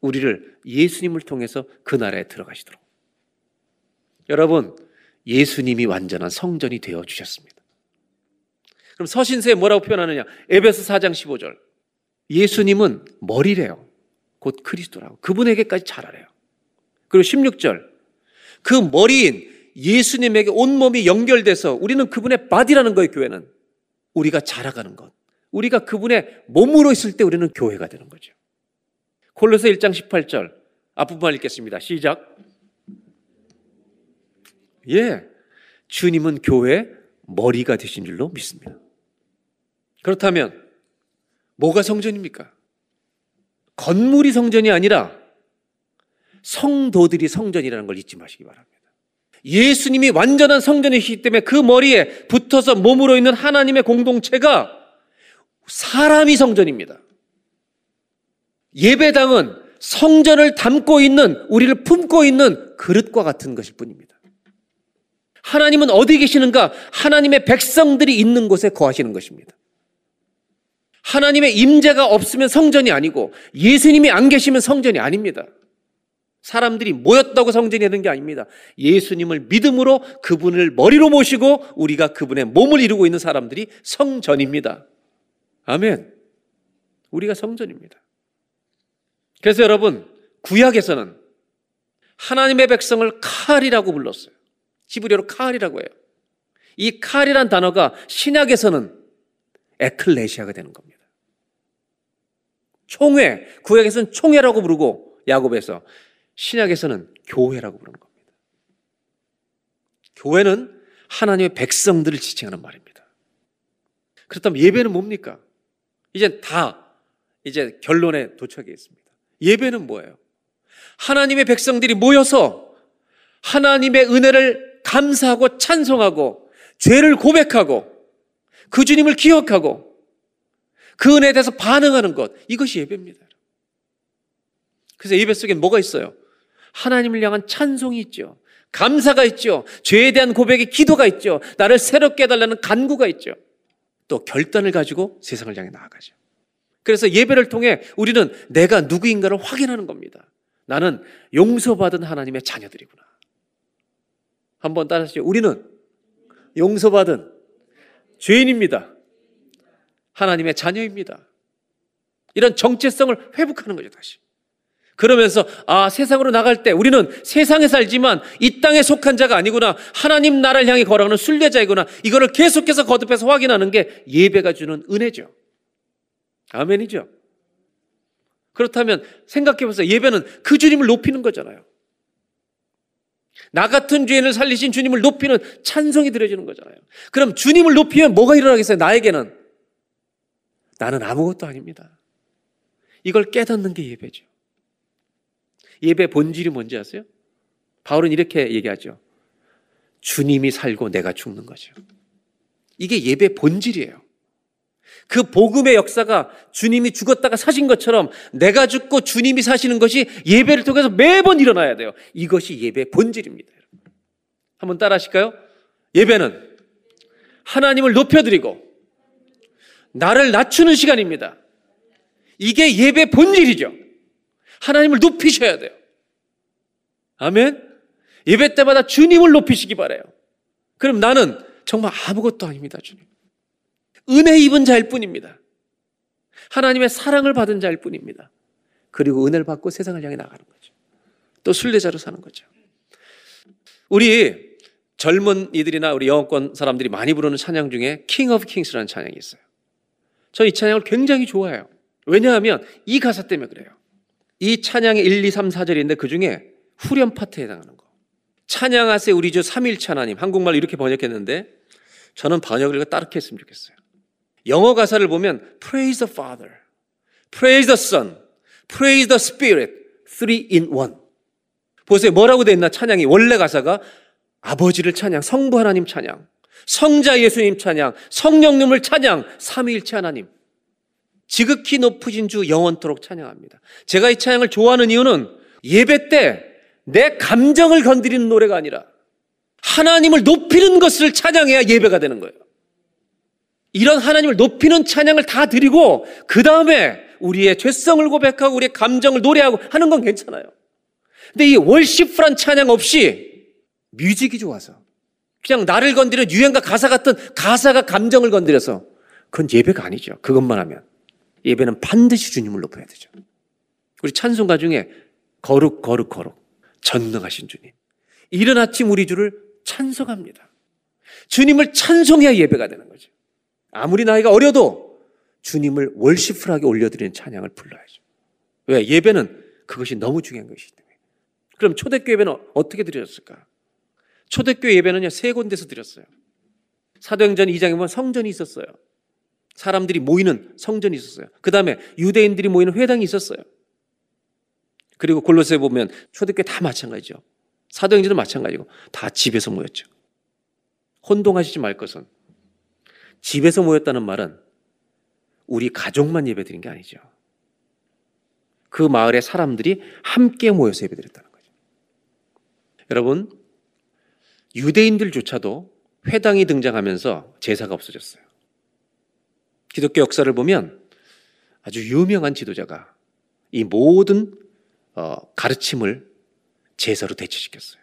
우리를 예수님을 통해서 그 나라에 들어가시도록. 여러분, 예수님이 완전한 성전이 되어 주셨습니다. 그럼 서신서에 뭐라고 표현하느냐? 에베소 4장 15절. 예수님은 머리래요. 곧 그리스도라고. 그분에게까지 자라래요. 그리고 16절. 그 머리인 예수님에게 온몸이 연결돼서 우리는 그분의 body라는 거예요, 교회는. 우리가 자라가는 것. 우리가 그분의 몸으로 있을 때 우리는 교회가 되는 거죠. 콜로새 1장 18절. 앞부분 읽겠습니다. 시작. 예. 주님은 교회 머리가 되신 줄로 믿습니다. 그렇다면 뭐가 성전입니까? 건물이 성전이 아니라 성도들이 성전이라는 걸 잊지 마시기 바랍니다. 예수님이 완전한 성전이시기 때문에 그 머리에 붙어서 몸으로 있는 하나님의 공동체가 사람이 성전입니다. 예배당은 성전을 담고 있는 우리를 품고 있는 그릇과 같은 것일 뿐입니다. 하나님은 어디 계시는가? 하나님의 백성들이 있는 곳에 거하시는 것입니다. 하나님의 임재가 없으면 성전이 아니고 예수님이 안 계시면 성전이 아닙니다. 사람들이 모였다고 성전이 되는 게 아닙니다. 예수님을 믿음으로 그분을 머리로 모시고 우리가 그분의 몸을 이루고 있는 사람들이 성전입니다. 아멘. 우리가 성전입니다. 그래서 여러분, 구약에서는 하나님의 백성을 칼이라고 불렀어요. 히브리어로 칼이라고 해요. 이 칼이란 단어가 신약에서는 에클레시아가 되는 겁니다. 총회, 구약에서는 총회라고 부르고 야곱에서 신약에서는 교회라고 부르는 겁니다. 교회는 하나님의 백성들을 지칭하는 말입니다. 그렇다면 예배는 뭡니까? 이제 다 이제 결론에 도착했습니다. 예배는 뭐예요? 하나님의 백성들이 모여서 하나님의 은혜를 감사하고 찬송하고 죄를 고백하고 그 주님을 기억하고 그 은혜에 대해서 반응하는 것 이것이 예배입니다. 그래서 예배 속에 뭐가 있어요? 하나님을 향한 찬송이 있죠. 감사가 있죠. 죄에 대한 고백의 기도가 있죠. 나를 새롭게 해달라는 간구가 있죠. 또 결단을 가지고 세상을 향해 나아가죠. 그래서 예배를 통해 우리는 내가 누구인가를 확인하는 겁니다. 나는 용서받은 하나님의 자녀들이구나. 한번 따라하시죠. 우리는 용서받은 죄인입니다. 하나님의 자녀입니다. 이런 정체성을 회복하는 거죠, 다시. 그러면서 아 세상으로 나갈 때 우리는 세상에 살지만 이 땅에 속한 자가 아니구나. 하나님 나라를 향해 걸어가는 순례자이구나. 이거를 계속해서 거듭해서 확인하는 게 예배가 주는 은혜죠. 아멘이죠. 그렇다면 생각해 보세요. 예배는 그 주님을 높이는 거잖아요. 나 같은 죄인을 살리신 주님을 높이는 찬송이 드려지는 거잖아요. 그럼 주님을 높이면 뭐가 일어나겠어요? 나에게는 나는 아무것도 아닙니다 이걸 깨닫는 게 예배죠 예배 본질이 뭔지 아세요? 바울은 이렇게 얘기하죠. 주님이 살고 내가 죽는 거죠. 이게 예배 본질이에요. 그 복음의 역사가 주님이 죽었다가 사신 것처럼 내가 죽고 주님이 사시는 것이 예배를 통해서 매번 일어나야 돼요. 이것이 예배 본질입니다. 한번 따라 하실까요? 예배는 하나님을 높여드리고 나를 낮추는 시간입니다. 이게 예배 본질이죠. 하나님을 높이셔야 돼요. 아멘? 예배 때마다 주님을 높이시기 바래요. 그럼 나는 정말 아무것도 아닙니다, 주님. 은혜 입은 자일 뿐입니다. 하나님의 사랑을 받은 자일 뿐입니다. 그리고 은혜를 받고 세상을 향해 나가는 거죠. 또 순례자로 사는 거죠. 우리 젊은 이들이나 우리 영어권 사람들이 많이 부르는 찬양 중에 King of Kings라는 찬양이 있어요. 저 이 찬양을 굉장히 좋아해요. 왜냐하면 이 가사 때문에 그래요. 이 찬양의 1, 2, 3, 4절인데 그 중에 후렴 파트에 해당하는 거. 찬양하세 우리 주 3일차 하나님. 한국말로 이렇게 번역했는데 저는 번역을 따르게 했으면 좋겠어요. 영어 가사를 보면 praise the Father, praise the Son, praise the Spirit, three in one. 보세요. 뭐라고 돼 있나 찬양이 원래 가사가 아버지를 찬양, 성부 하나님 찬양, 성자 예수님 찬양, 성령님을 찬양, 삼위일체 하나님. 지극히 높으신 주 영원토록 찬양합니다. 제가 이 찬양을 좋아하는 이유는 예배 때 내 감정을 건드리는 노래가 아니라 하나님을 높이는 것을 찬양해야 예배가 되는 거예요. 이런 하나님을 높이는 찬양을 다 드리고 그 다음에 우리의 죄성을 고백하고 우리의 감정을 노래하고 하는 건 괜찮아요. 근데 이 월시프란 찬양 없이 뮤직이 좋아서 그냥 나를 건드려 유행가 가사 같은 가사가 감정을 건드려서 그건 예배가 아니죠. 그것만 하면 예배는 반드시 주님을 높여야 되죠. 우리 찬송가 중에 거룩 거룩 거룩 전능하신 주님. 이른 아침 우리 주를 찬송합니다. 주님을 찬송해야 예배가 되는 거죠. 아무리 나이가 어려도 주님을 월시풀하게 올려드리는 찬양을 불러야죠. 왜? 예배는 그것이 너무 중요한 것이기 때문에. 그럼 초대교 예배는 어떻게 드렸을까? 초대교 예배는요, 세 군데서 드렸어요. 사도행전 2장에 보면 성전이 있었어요. 사람들이 모이는 성전이 있었어요. 그 다음에 유대인들이 모이는 회당이 있었어요. 그리고 골로새 보면 초대교회 다 마찬가지죠. 사도행전도 마찬가지고 다 집에서 모였죠. 혼동하시지 말 것은 집에서 모였다는 말은 우리 가족만 예배드린 게 아니죠. 그 마을의 사람들이 함께 모여서 예배드렸다는 거죠. 여러분, 유대인들조차도 회당이 등장하면서 제사가 없어졌어요. 기독교 역사를 보면 아주 유명한 지도자가 이 모든 어, 가르침을 제사로 대체시켰어요.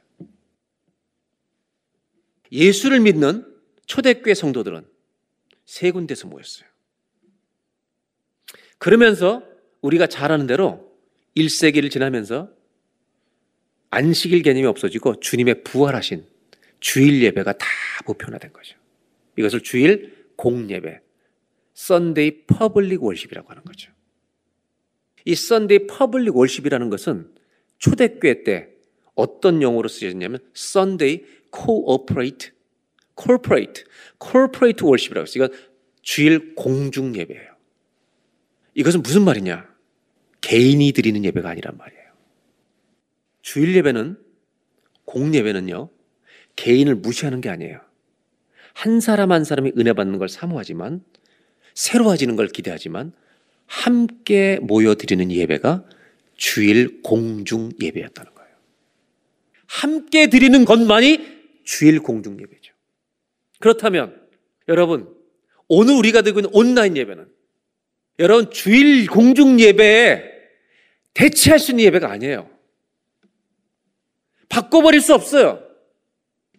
예수를 믿는 초대교회 성도들은 세 군데서 모였어요. 그러면서 우리가 잘 아는 대로 1세기를 지나면서 안식일 개념이 없어지고 주님의 부활하신 주일 예배가 다 보편화된 거죠. 이것을 주일 공예배, Sunday public worship이라고 하는 거죠. 이 Sunday public worship이라는 것은 초대교회 때 어떤 용어로 쓰여졌냐면 Sunday corporate, corporate, corporate worship이라고 했어요. 이건 주일 공중 예배예요. 이것은 무슨 말이냐? 개인이 드리는 예배가 아니란 말이에요. 주일 예배는 공 예배는요. 개인을 무시하는 게 아니에요. 한 사람 한 사람이 은혜 받는 걸 사모하지만 새로워지는 걸 기대하지만 함께 모여드리는 예배가 주일 공중 예배였다는 거예요. 함께 드리는 것만이 주일 공중 예배죠. 그렇다면 여러분 오늘 우리가 드리고 있는 온라인 예배는 여러분 주일 공중 예배에 대체할 수 있는 예배가 아니에요. 바꿔버릴 수 없어요.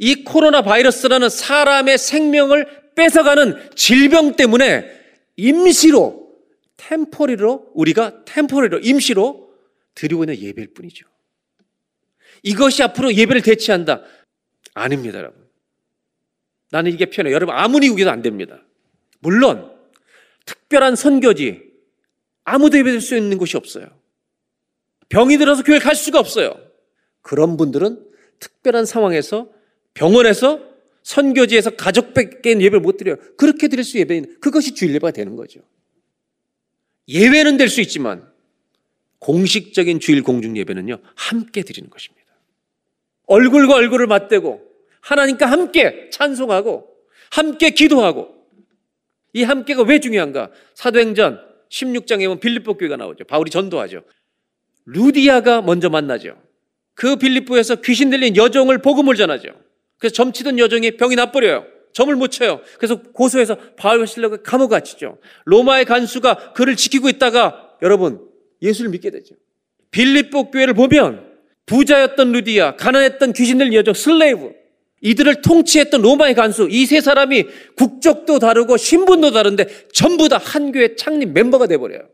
이 코로나 바이러스라는 사람의 생명을 뺏어가는 질병 때문에 임시로 템포리로 우리가 템포리로 임시로 드리고 있는 예배일 뿐이죠. 이것이 앞으로 예배를 대체한다. 아닙니다, 여러분. 나는 이게 편해. 여러분 아무리 우기도 안 됩니다. 물론 특별한 선교지 아무도 예배될 수 있는 곳이 없어요. 병이 들어서 교회 갈 수가 없어요. 그런 분들은 특별한 상황에서 병원에서 선교지에서 가족 밖에 예배를 못 드려요. 그렇게 드릴 수 예배는 그것이 주일 예배가 되는 거죠. 예외는 될 수 있지만 공식적인 주일 공중 예배는요, 함께 드리는 것입니다. 얼굴과 얼굴을 맞대고 하나님과 함께 찬송하고 함께 기도하고 이 함께가 왜 중요한가? 사도행전 16장에 보면 빌립보 교회가 나오죠. 바울이 전도하죠. 루디아가 먼저 만나죠. 그 빌립보에서 귀신 들린 여종을 복음을 전하죠. 그래서 점치던 여종이 병이 나버려요. 점을 못 쳐요. 그래서 고소해서 바울과 실력을 감옥 갇히죠. 로마의 간수가 그를 지키고 있다가 여러분 예수를 믿게 되죠. 빌립보 교회를 보면 부자였던 루디아, 가난했던 귀신들 여종 슬레이브, 이들을 통치했던 로마의 간수, 이 세 사람이 국적도 다르고 신분도 다른데 전부 다 한 교회 창립 멤버가 돼 버려요.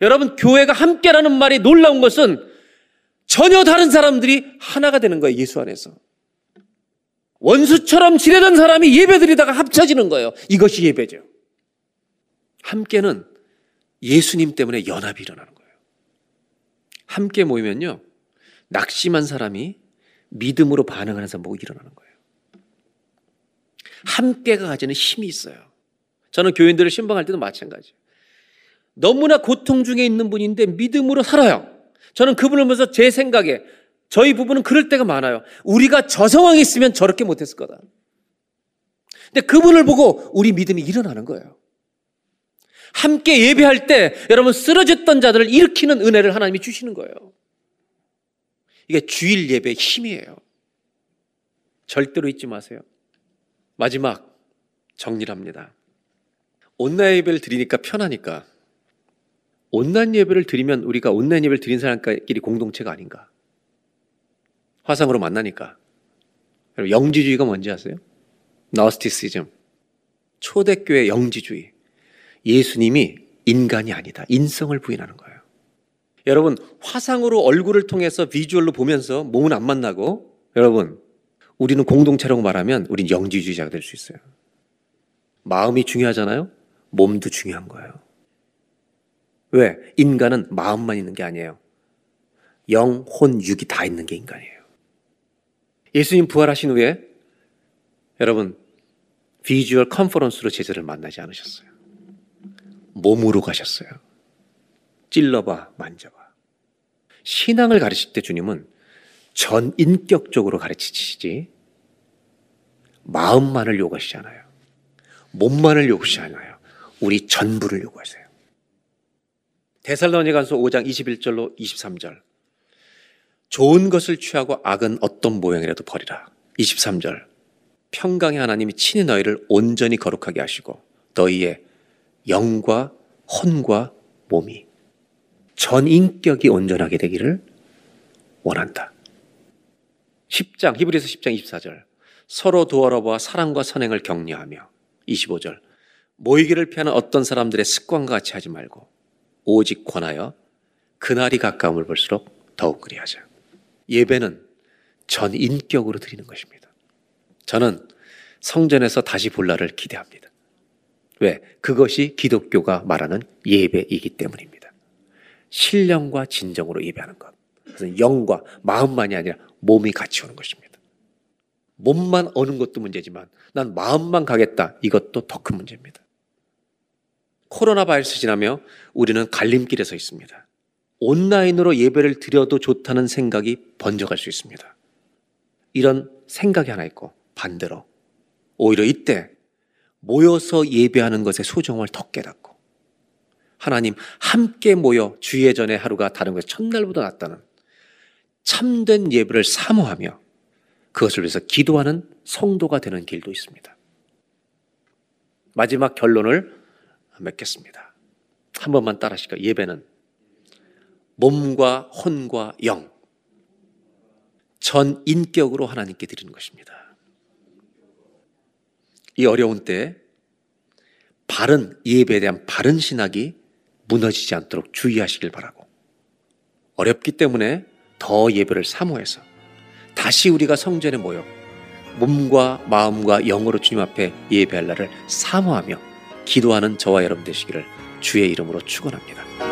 여러분, 교회가 함께라는 말이 놀라운 것은 전혀 다른 사람들이 하나가 되는 거예요, 예수 안에서. 원수처럼 지내던 사람이 예배드리다가 합쳐지는 거예요. 이것이 예배죠. 함께는 예수님 때문에 연합이 일어나는 거예요. 함께 모이면요. 낙심한 사람이 믿음으로 반응하는 사람 보고 일어나는 거예요. 함께가 가지는 힘이 있어요. 저는 교인들을 신방할 때도 마찬가지예요. 너무나 고통 중에 있는 분인데 믿음으로 살아요. 저는 그분을 보면서 제 생각에 저희 부부는 그럴 때가 많아요. 우리가 저 상황에 있으면 저렇게 못했을 거다. 근데 그분을 보고 우리 믿음이 일어나는 거예요. 함께 예배할 때 여러분 쓰러졌던 자들을 일으키는 은혜를 하나님이 주시는 거예요. 이게 주일 예배의 힘이에요. 절대로 잊지 마세요. 마지막 정리합니다. 온라인 예배를 드리니까 편하니까 온라인 예배를 드리면 우리가 온라인 예배를 드린 사람끼리 공동체가 아닌가? 화상으로 만나니까. 여러분 영지주의가 뭔지 아세요? 나스티시즘. 초대교회 영지주의. 예수님이 인간이 아니다. 인성을 부인하는 거예요. 여러분 화상으로 얼굴을 통해서 비주얼로 보면서 몸은 안 만나고 여러분 우리는 공동체라고 말하면 우린 영지주의자가 될 수 있어요. 마음이 중요하잖아요. 몸도 중요한 거예요. 왜? 인간은 마음만 있는 게 아니에요. 영, 혼, 육이 다 있는 게 인간이에요. 예수님 부활하신 후에 여러분 비주얼 컨퍼런스로 제자를 만나지 않으셨어요. 몸으로 가셨어요. 찔러봐, 만져봐. 신앙을 가르칠 때 주님은 전 인격적으로 가르치시지 마음만을 요구하시지 않아요. 몸만을 요구하시지 않아요. 우리 전부를 요구하세요. 데살로니가서 5장 21절로 23절. 좋은 것을 취하고 악은 어떤 모양이라도 버리라. 23절. 평강의 하나님이 친히 너희를 온전히 거룩하게 하시고 너희의 영과 혼과 몸이 전 인격이 온전하게 되기를 원한다. 10장 히브리서 10장 24절. 서로 도와러봐 사랑과 선행을 격려하며 25절. 모이기를 피하는 어떤 사람들의 습관과 같이 하지 말고 오직 권하여 그날이 가까움을 볼수록 더욱 그리하자. 예배는 전 인격으로 드리는 것입니다. 저는 성전에서 다시 볼 날을 기대합니다. 왜? 그것이 기독교가 말하는 예배이기 때문입니다. 신령과 진정으로 예배하는 것. 그래서 영과 마음만이 아니라 몸이 같이 오는 것입니다. 몸만 오는 것도 문제지만 난 마음만 가겠다. 이것도 더 큰 문제입니다. 코로나 바이러스 지나며 우리는 갈림길에 서 있습니다. 온라인으로 예배를 드려도 좋다는 생각이 번져갈 수 있습니다. 이런 생각이 하나 있고 반대로 오히려 이때 모여서 예배하는 것의 소중함을 더 깨닫고 하나님 함께 모여 주의 전에 하루가 다른 것이 첫날보다 낫다는 참된 예배를 사모하며 그것을 위해서 기도하는 성도가 되는 길도 있습니다. 마지막 결론을 맺겠습니다. 한 번만 따라 하실까요? 예배는 몸과 혼과 영, 전 인격으로 하나님께 드리는 것입니다. 이 어려운 때 바른 예배에 대한 바른 신학이 무너지지 않도록 주의하시길 바라고 어렵기 때문에 더 예배를 사모해서 다시 우리가 성전에 모여 몸과 마음과 영으로 주님 앞에 예배할 날을 사모하며 기도하는 저와 여러분 되시기를 주의 이름으로 축원합니다.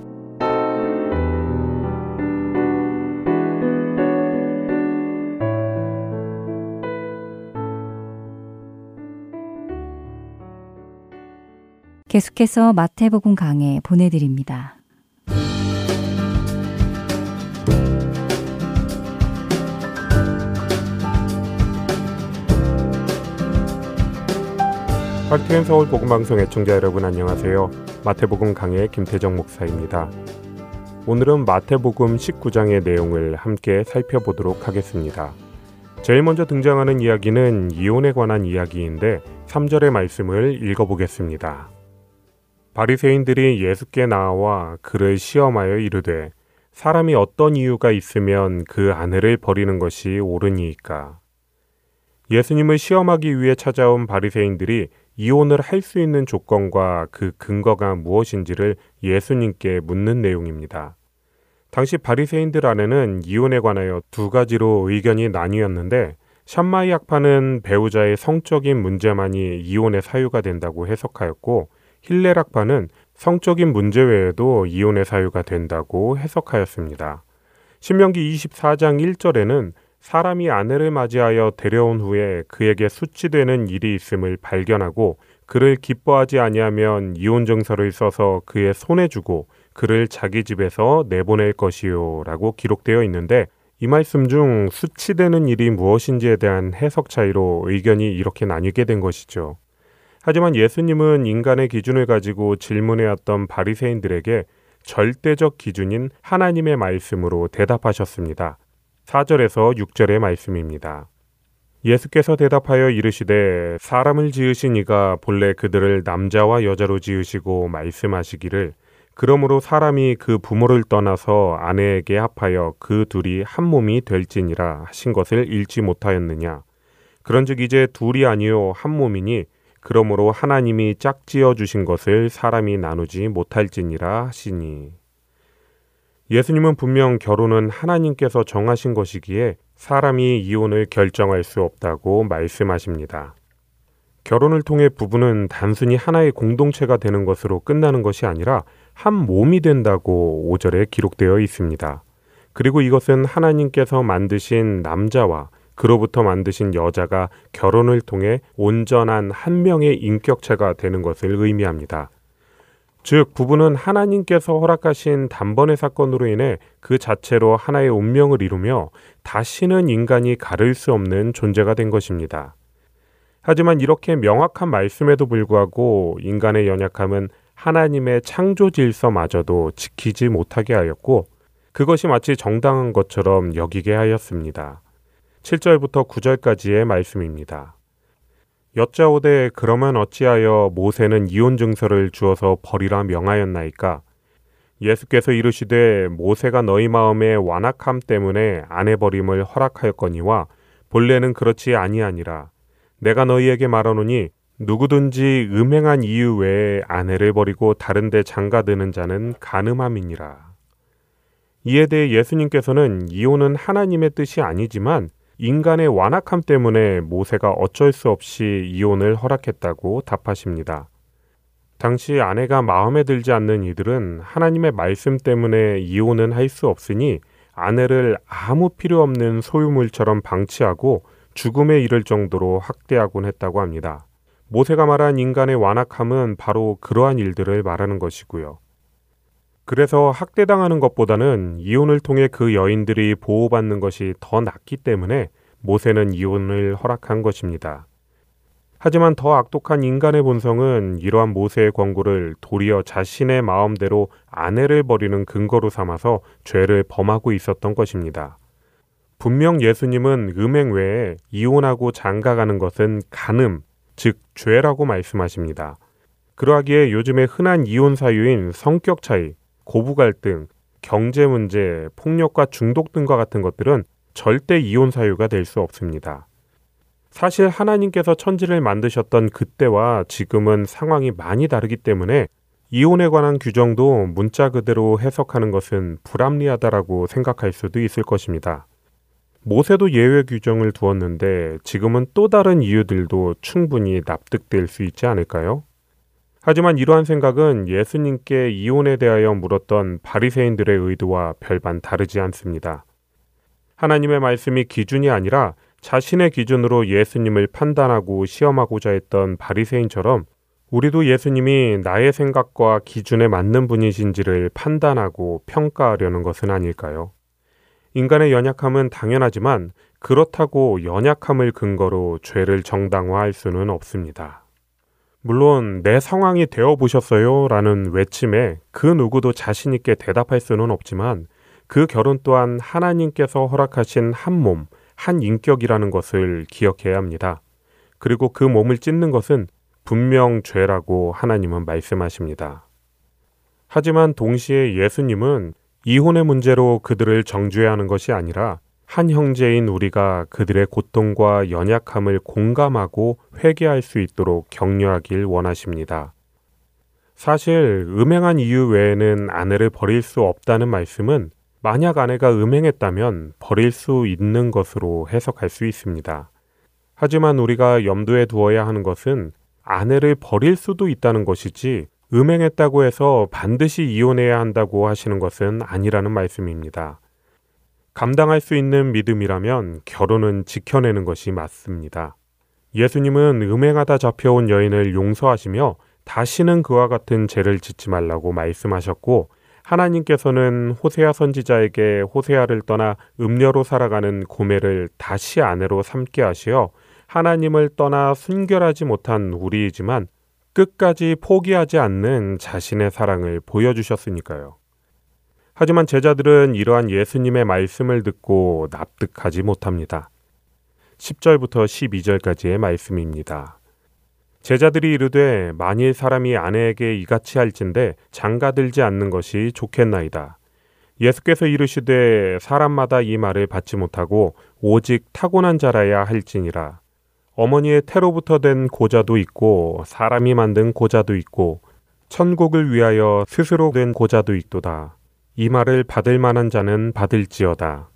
계속해서 마태복음 강해 보내드립니다. 할트앤 서울 복음방송 애청자 여러분 안녕하세요. 마태복음 강의 김태정 목사입니다. 오늘은 마태복음 19장의 내용을 함께 살펴보도록 하겠습니다. 제일 먼저 등장하는 이야기는 이혼에 관한 이야기인데 3절의 말씀을 읽어보겠습니다. 바리새인들이 예수께 나와 그를 시험하여 이르되 사람이 어떤 이유가 있으면 그 아내를 버리는 것이 옳으니이까 예수님을 시험하기 위해 찾아온 바리새인들이 이혼을 할 수 있는 조건과 그 근거가 무엇인지를 예수님께 묻는 내용입니다. 당시 바리새인들 안에는 이혼에 관하여 두 가지로 의견이 나뉘었는데 샴마이 학파는 배우자의 성적인 문제만이 이혼의 사유가 된다고 해석하였고 힐레락파는 성적인 문제 외에도 이혼의 사유가 된다고 해석하였습니다. 신명기 24장 1절에는 사람이 아내를 맞이하여 데려온 후에 그에게 수치되는 일이 있음을 발견하고 그를 기뻐하지 아니하면 이혼 증서를 써서 그의 손에 주고 그를 자기 집에서 내보낼 것이요라고 기록되어 있는데 이 말씀 중 수치되는 일이 무엇인지에 대한 해석 차이로 의견이 이렇게 나뉘게 된 것이죠. 하지만 예수님은 인간의 기준을 가지고 질문해왔던 바리새인들에게 절대적 기준인 하나님의 말씀으로 대답하셨습니다. 4절에서 6절의 말씀입니다. 예수께서 대답하여 이르시되 사람을 지으신 이가 본래 그들을 남자와 여자로 지으시고 말씀하시기를 그러므로 사람이 그 부모를 떠나서 아내에게 합하여 그 둘이 한 몸이 될지니라 하신 것을 읽지 못하였느냐 그런즉 이제 둘이 아니요 한 몸이니 그러므로 하나님이 짝지어 주신 것을 사람이 나누지 못할지니라 하시니 예수님은 분명 결혼은 하나님께서 정하신 것이기에 사람이 이혼을 결정할 수 없다고 말씀하십니다. 결혼을 통해 부부는 단순히 하나의 공동체가 되는 것으로 끝나는 것이 아니라 한 몸이 된다고 5절에 기록되어 있습니다. 그리고 이것은 하나님께서 만드신 남자와 그로부터 만드신 여자가 결혼을 통해 온전한 한 명의 인격체가 되는 것을 의미합니다. 즉, 부부는 하나님께서 허락하신 단번의 사건으로 인해 그 자체로 하나의 운명을 이루며 다시는 인간이 가를 수 없는 존재가 된 것입니다. 하지만 이렇게 명확한 말씀에도 불구하고 인간의 연약함은 하나님의 창조 질서마저도 지키지 못하게 하였고 그것이 마치 정당한 것처럼 여기게 하였습니다. 7절부터 9절까지의 말씀입니다. 여짜오되 그러면 어찌하여 모세는 이혼 증서를 주어서 버리라 명하였나이까? 예수께서 이르시되 모세가 너희 마음의 완악함 때문에 아내 버림을 허락하였거니와 본래는 그렇지 아니하니라. 내가 너희에게 말하노니 누구든지 음행한 이유 외에 아내를 버리고 다른 데 장가드는 자는 가늠함이니라. 이에 대해 예수님께서는 이혼은 하나님의 뜻이 아니지만 인간의 완악함 때문에 모세가 어쩔 수 없이 이혼을 허락했다고 답하십니다. 당시 아내가 마음에 들지 않는 이들은 하나님의 말씀 때문에 이혼은 할 수 없으니 아내를 아무 필요 없는 소유물처럼 방치하고 죽음에 이를 정도로 학대하곤 했다고 합니다. 모세가 말한 인간의 완악함은 바로 그러한 일들을 말하는 것이고요. 그래서 학대당하는 것보다는 이혼을 통해 그 여인들이 보호받는 것이 더 낫기 때문에 모세는 이혼을 허락한 것입니다. 하지만 더 악독한 인간의 본성은 이러한 모세의 권고를 도리어 자신의 마음대로 아내를 버리는 근거로 삼아서 죄를 범하고 있었던 것입니다. 분명 예수님은 음행 외에 이혼하고 장가가는 것은 간음, 즉 죄라고 말씀하십니다. 그러하기에 요즘에 흔한 이혼 사유인 성격 차이, 고부 갈등, 경제 문제, 폭력과 중독 등과 같은 것들은 절대 이혼 사유가 될 수 없습니다. 사실 하나님께서 천지를 만드셨던 그때와 지금은 상황이 많이 다르기 때문에 이혼에 관한 규정도 문자 그대로 해석하는 것은 불합리하다라고 생각할 수도 있을 것입니다. 모세도 예외 규정을 두었는데 지금은 또 다른 이유들도 충분히 납득될 수 있지 않을까요? 하지만 이러한 생각은 예수님께 이혼에 대하여 물었던 바리새인들의 의도와 별반 다르지 않습니다. 하나님의 말씀이 기준이 아니라 자신의 기준으로 예수님을 판단하고 시험하고자 했던 바리새인처럼 우리도 예수님이 나의 생각과 기준에 맞는 분이신지를 판단하고 평가하려는 것은 아닐까요? 인간의 연약함은 당연하지만 그렇다고 연약함을 근거로 죄를 정당화할 수는 없습니다. 물론 내 상황이 되어 보셨어요 라는 외침에 그 누구도 자신있게 대답할 수는 없지만 그 결혼 또한 하나님께서 허락하신 한 몸, 한 인격이라는 것을 기억해야 합니다. 그리고 그 몸을 찢는 것은 분명 죄라고 하나님은 말씀하십니다. 하지만 동시에 예수님은 이혼의 문제로 그들을 정죄해야 하는 것이 아니라 한 형제인 우리가 그들의 고통과 연약함을 공감하고 회개할 수 있도록 격려하길 원하십니다. 사실 음행한 이유 외에는 아내를 버릴 수 없다는 말씀은 만약 아내가 음행했다면 버릴 수 있는 것으로 해석할 수 있습니다. 하지만 우리가 염두에 두어야 하는 것은 아내를 버릴 수도 있다는 것이지 음행했다고 해서 반드시 이혼해야 한다고 하시는 것은 아니라는 말씀입니다. 감당할 수 있는 믿음이라면 결혼은 지켜내는 것이 맞습니다. 예수님은 음행하다 잡혀온 여인을 용서하시며 다시는 그와 같은 죄를 짓지 말라고 말씀하셨고 하나님께서는 호세아 선지자에게 호세아를 떠나 음녀로 살아가는 고매를 다시 아내로 삼게 하시어 하나님을 떠나 순결하지 못한 우리이지만 끝까지 포기하지 않는 자신의 사랑을 보여주셨으니까요. 하지만 제자들은 이러한 예수님의 말씀을 듣고 납득하지 못합니다. 10절부터 12절까지의 말씀입니다. 제자들이 이르되 만일 사람이 아내에게 이같이 할진대 장가들지 않는 것이 좋겠나이다. 예수께서 이르시되 사람마다 이 말을 받지 못하고 오직 타고난 자라야 할지니라. 어머니의 태로부터 된 고자도 있고 사람이 만든 고자도 있고 천국을 위하여 스스로 된 고자도 있도다. 이 말을 받을 만한 자는 받을지어다.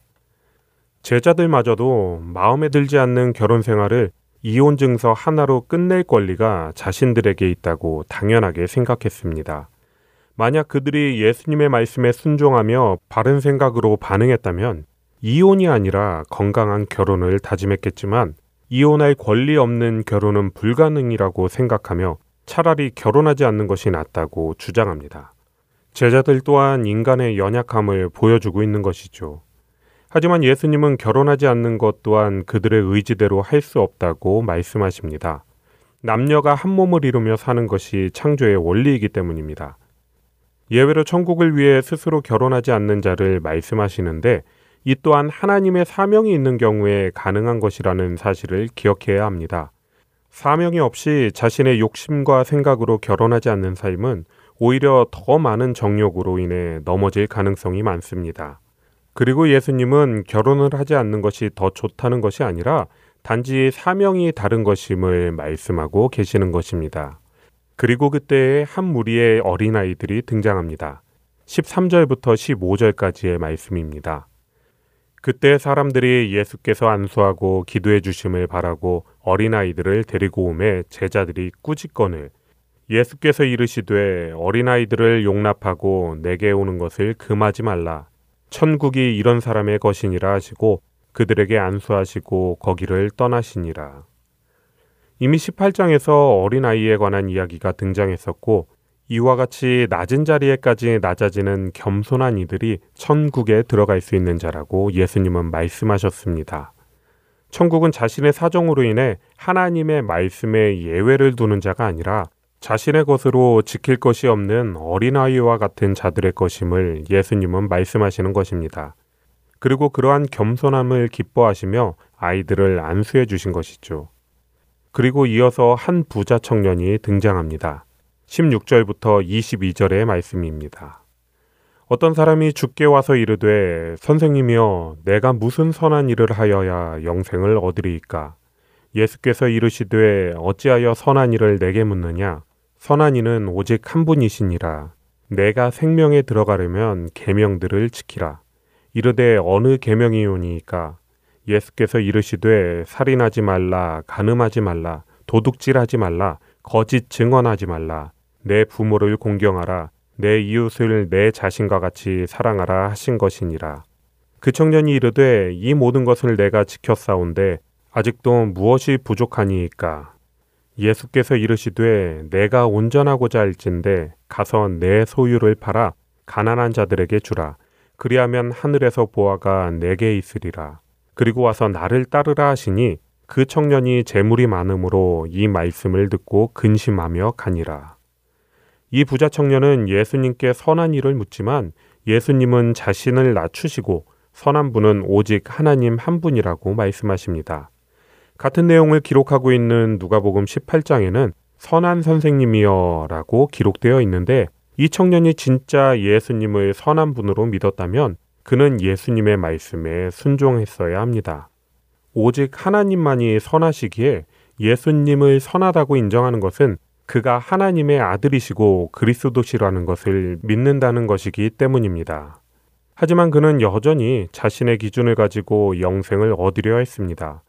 제자들마저도 마음에 들지 않는 결혼 생활을 이혼 증서 하나로 끝낼 권리가 자신들에게 있다고 당연하게 생각했습니다. 만약 그들이 예수님의 말씀에 순종하며 바른 생각으로 반응했다면 이혼이 아니라 건강한 결혼을 다짐했겠지만 이혼할 권리 없는 결혼은 불가능이라고 생각하며 차라리 결혼하지 않는 것이 낫다고 주장합니다. 제자들 또한 인간의 연약함을 보여주고 있는 것이죠. 하지만 예수님은 결혼하지 않는 것 또한 그들의 의지대로 할 수 없다고 말씀하십니다. 남녀가 한 몸을 이루며 사는 것이 창조의 원리이기 때문입니다. 예외로 천국을 위해 스스로 결혼하지 않는 자를 말씀하시는데 이 또한 하나님의 사명이 있는 경우에 가능한 것이라는 사실을 기억해야 합니다. 사명이 없이 자신의 욕심과 생각으로 결혼하지 않는 삶은 오히려 더 많은 정욕으로 인해 넘어질 가능성이 많습니다. 그리고 예수님은 결혼을 하지 않는 것이 더 좋다는 것이 아니라 단지 사명이 다른 것임을 말씀하고 계시는 것입니다. 그리고 그때 한 무리의 어린아이들이 등장합니다. 13절부터 15절까지의 말씀입니다. 그때 사람들이 예수께서 안수하고 기도해 주심을 바라고 어린아이들을 데리고 오매 제자들이 꾸짖건을 예수께서 이르시되 어린아이들을 용납하고 내게 오는 것을 금하지 말라. 천국이 이런 사람의 것이니라 하시고 그들에게 안수하시고 거기를 떠나시니라. 이미 18장에서 어린아이에 관한 이야기가 등장했었고 이와 같이 낮은 자리에까지 낮아지는 겸손한 이들이 천국에 들어갈 수 있는 자라고 예수님은 말씀하셨습니다. 천국은 자신의 사정으로 인해 하나님의 말씀에 예외를 두는 자가 아니라 자신의 것으로 지킬 것이 없는 어린아이와 같은 자들의 것임을 예수님은 말씀하시는 것입니다. 그리고 그러한 겸손함을 기뻐하시며 아이들을 안수해 주신 것이죠. 그리고 이어서 한 부자 청년이 등장합니다. 16절부터 22절의 말씀입니다. 어떤 사람이 죽게 와서 이르되 선생님이여 내가 무슨 선한 일을 하여야 영생을 얻으리이까 예수께서 이르시되 어찌하여 선한 일을 내게 묻느냐? 선한 이는 오직 한 분이시니라. 내가 생명에 들어가려면 계명들을 지키라. 이르되 어느 계명이오니이까? 예수께서 이르시되 살인하지 말라 간음하지 말라 도둑질하지 말라 거짓 증언하지 말라. 내 부모를 공경하라. 내 이웃을 내 자신과 같이 사랑하라 하신 것이니라. 그 청년이 이르되 이 모든 것을 내가 지켰사온데 아직도 무엇이 부족하니이까? 예수께서 이르시되 내가 온전하고자 할진대 가서 내 소유를 팔아 가난한 자들에게 주라. 그리하면 하늘에서 보아가 내게 있으리라. 그리고 와서 나를 따르라 하시니 그 청년이 재물이 많음으로 이 말씀을 듣고 근심하며 가니라. 이 부자 청년은 예수님께 선한 일을 묻지만 예수님은 자신을 낮추시고 선한 분은 오직 하나님 한 분이라고 말씀하십니다. 같은 내용을 기록하고 있는 누가복음 18장에는 선한 선생님이여 라고 기록되어 있는데 이 청년이 진짜 예수님을 선한 분으로 믿었다면 그는 예수님의 말씀에 순종했어야 합니다. 오직 하나님만이 선하시기에 예수님을 선하다고 인정하는 것은 그가 하나님의 아들이시고 그리스도시라는 것을 믿는다는 것이기 때문입니다. 하지만 그는 여전히 자신의 기준을 가지고 영생을 얻으려 했습니다.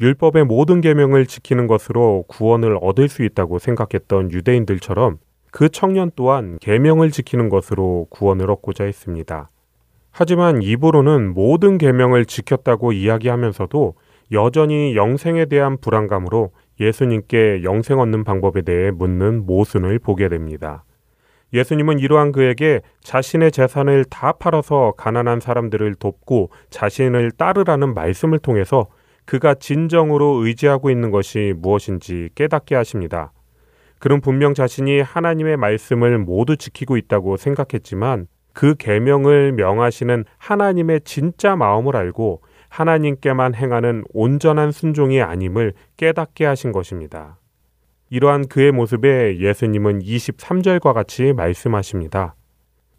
율법의 모든 계명을 지키는 것으로 구원을 얻을 수 있다고 생각했던 유대인들처럼 그 청년 또한 계명을 지키는 것으로 구원을 얻고자 했습니다. 하지만 입으로는 모든 계명을 지켰다고 이야기하면서도 여전히 영생에 대한 불안감으로 예수님께 영생 얻는 방법에 대해 묻는 모순을 보게 됩니다. 예수님은 이러한 그에게 자신의 재산을 다 팔아서 가난한 사람들을 돕고 자신을 따르라는 말씀을 통해서 그가 진정으로 의지하고 있는 것이 무엇인지 깨닫게 하십니다. 그는 분명 자신이 하나님의 말씀을 모두 지키고 있다고 생각했지만 그 계명을 명하시는 하나님의 진짜 마음을 알고 하나님께만 행하는 온전한 순종이 아님을 깨닫게 하신 것입니다. 이러한 그의 모습에 예수님은 23절과 같이 말씀하십니다.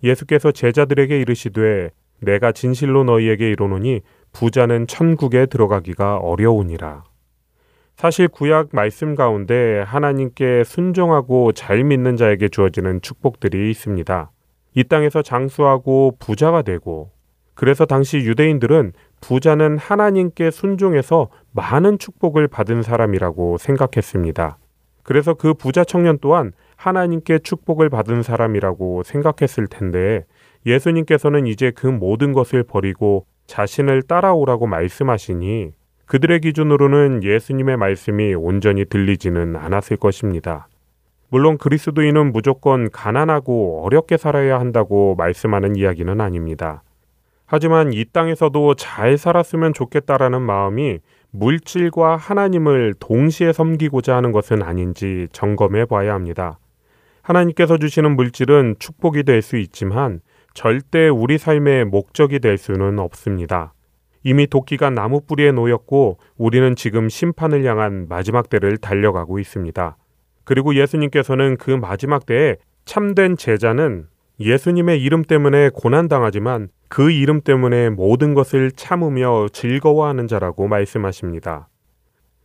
예수께서 제자들에게 이르시되 내가 진실로 너희에게 이르노니 부자는 천국에 들어가기가 어려우니라. 사실 구약 말씀 가운데 하나님께 순종하고 잘 믿는 자에게 주어지는 축복들이 있습니다. 이 땅에서 장수하고 부자가 되고 그래서 당시 유대인들은 부자는 하나님께 순종해서 많은 축복을 받은 사람이라고 생각했습니다. 그래서 그 부자 청년 또한 하나님께 축복을 받은 사람이라고 생각했을 텐데 예수님께서는 이제 그 모든 것을 버리고 자신을 따라오라고 말씀하시니 그들의 기준으로는 예수님의 말씀이 온전히 들리지는 않았을 것입니다. 물론 그리스도인은 무조건 가난하고 어렵게 살아야 한다고 말씀하는 이야기는 아닙니다. 하지만 이 땅에서도 잘 살았으면 좋겠다라는 마음이 물질과 하나님을 동시에 섬기고자 하는 것은 아닌지 점검해 봐야 합니다. 하나님께서 주시는 물질은 축복이 될 수 있지만 절대 우리 삶의 목적이 될 수는 없습니다. 이미 도끼가 나무 뿌리에 놓였고 우리는 지금 심판을 향한 마지막 때를 달려가고 있습니다. 그리고 예수님께서는 그 마지막 때에 참된 제자는 예수님의 이름 때문에 고난당하지만 그 이름 때문에 모든 것을 참으며 즐거워하는 자라고 말씀하십니다.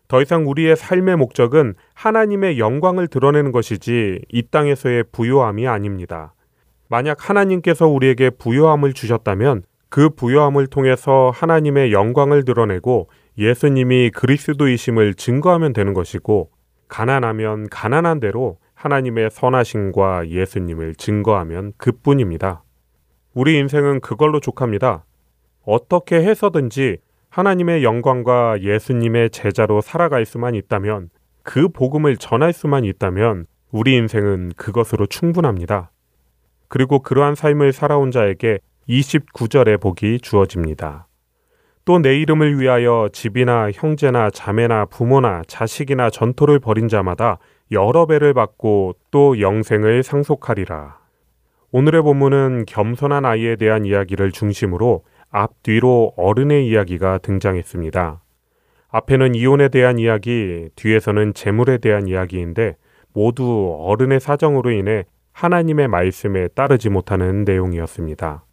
더 이상 우리의 삶의 목적은 하나님의 영광을 드러내는 것이지 이 땅에서의 부요함이 아닙니다. 만약 하나님께서 우리에게 부요함을 주셨다면 그 부요함을 통해서 하나님의 영광을 드러내고 예수님이 그리스도이심을 증거하면 되는 것이고 가난하면 가난한 대로 하나님의 선하심과 예수님을 증거하면 그뿐입니다. 우리 인생은 그걸로 족합니다. 어떻게 해서든지 하나님의 영광과 예수님의 제자로 살아갈 수만 있다면 그 복음을 전할 수만 있다면 우리 인생은 그것으로 충분합니다. 그리고 그러한 삶을 살아온 자에게 29절의 복이 주어집니다. 또 내 이름을 위하여 집이나 형제나 자매나 부모나 자식이나 전토를 벌인 자마다 여러 배를 받고 또 영생을 상속하리라. 오늘의 본문은 겸손한 아이에 대한 이야기를 중심으로 앞뒤로 어른의 이야기가 등장했습니다. 앞에는 이혼에 대한 이야기, 뒤에서는 재물에 대한 이야기인데 모두 어른의 사정으로 인해 하나님의 말씀에 따르지 못하는 내용이었습니다.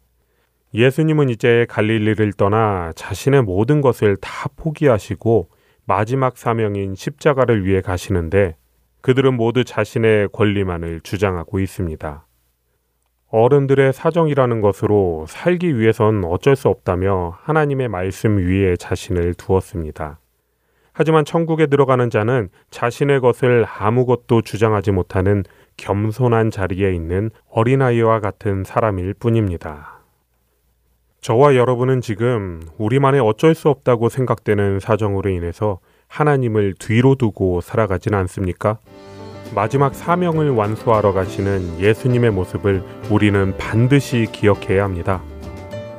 예수님은 이제 갈릴리를 떠나 자신의 모든 것을 다 포기하시고 마지막 사명인 십자가를 위해 가시는데 그들은 모두 자신의 권리만을 주장하고 있습니다. 어른들의 사정이라는 것으로 살기 위해선 어쩔 수 없다며 하나님의 말씀 위에 자신을 두었습니다. 하지만 천국에 들어가는 자는 자신의 것을 아무것도 주장하지 못하는 겸손한 자리에 있는 어린아이와 같은 사람일 뿐입니다. 저와 여러분은 지금 우리만의 어쩔 수 없다고 생각되는 사정으로 인해서 하나님을 뒤로 두고 살아가진 않습니까? 마지막 사명을 완수하러 가시는 예수님의 모습을 우리는 반드시 기억해야 합니다.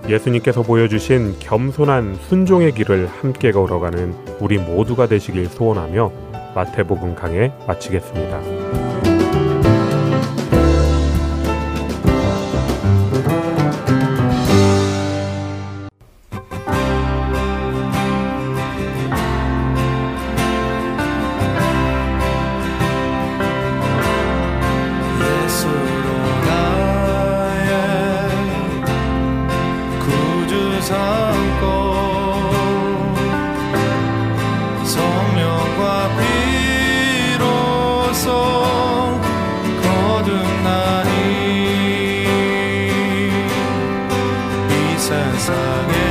예수님께서 보여주신 겸손한 순종의 길을 함께 걸어가는 우리 모두가 되시길 소원하며 마태복음 강해 마치겠습니다. sung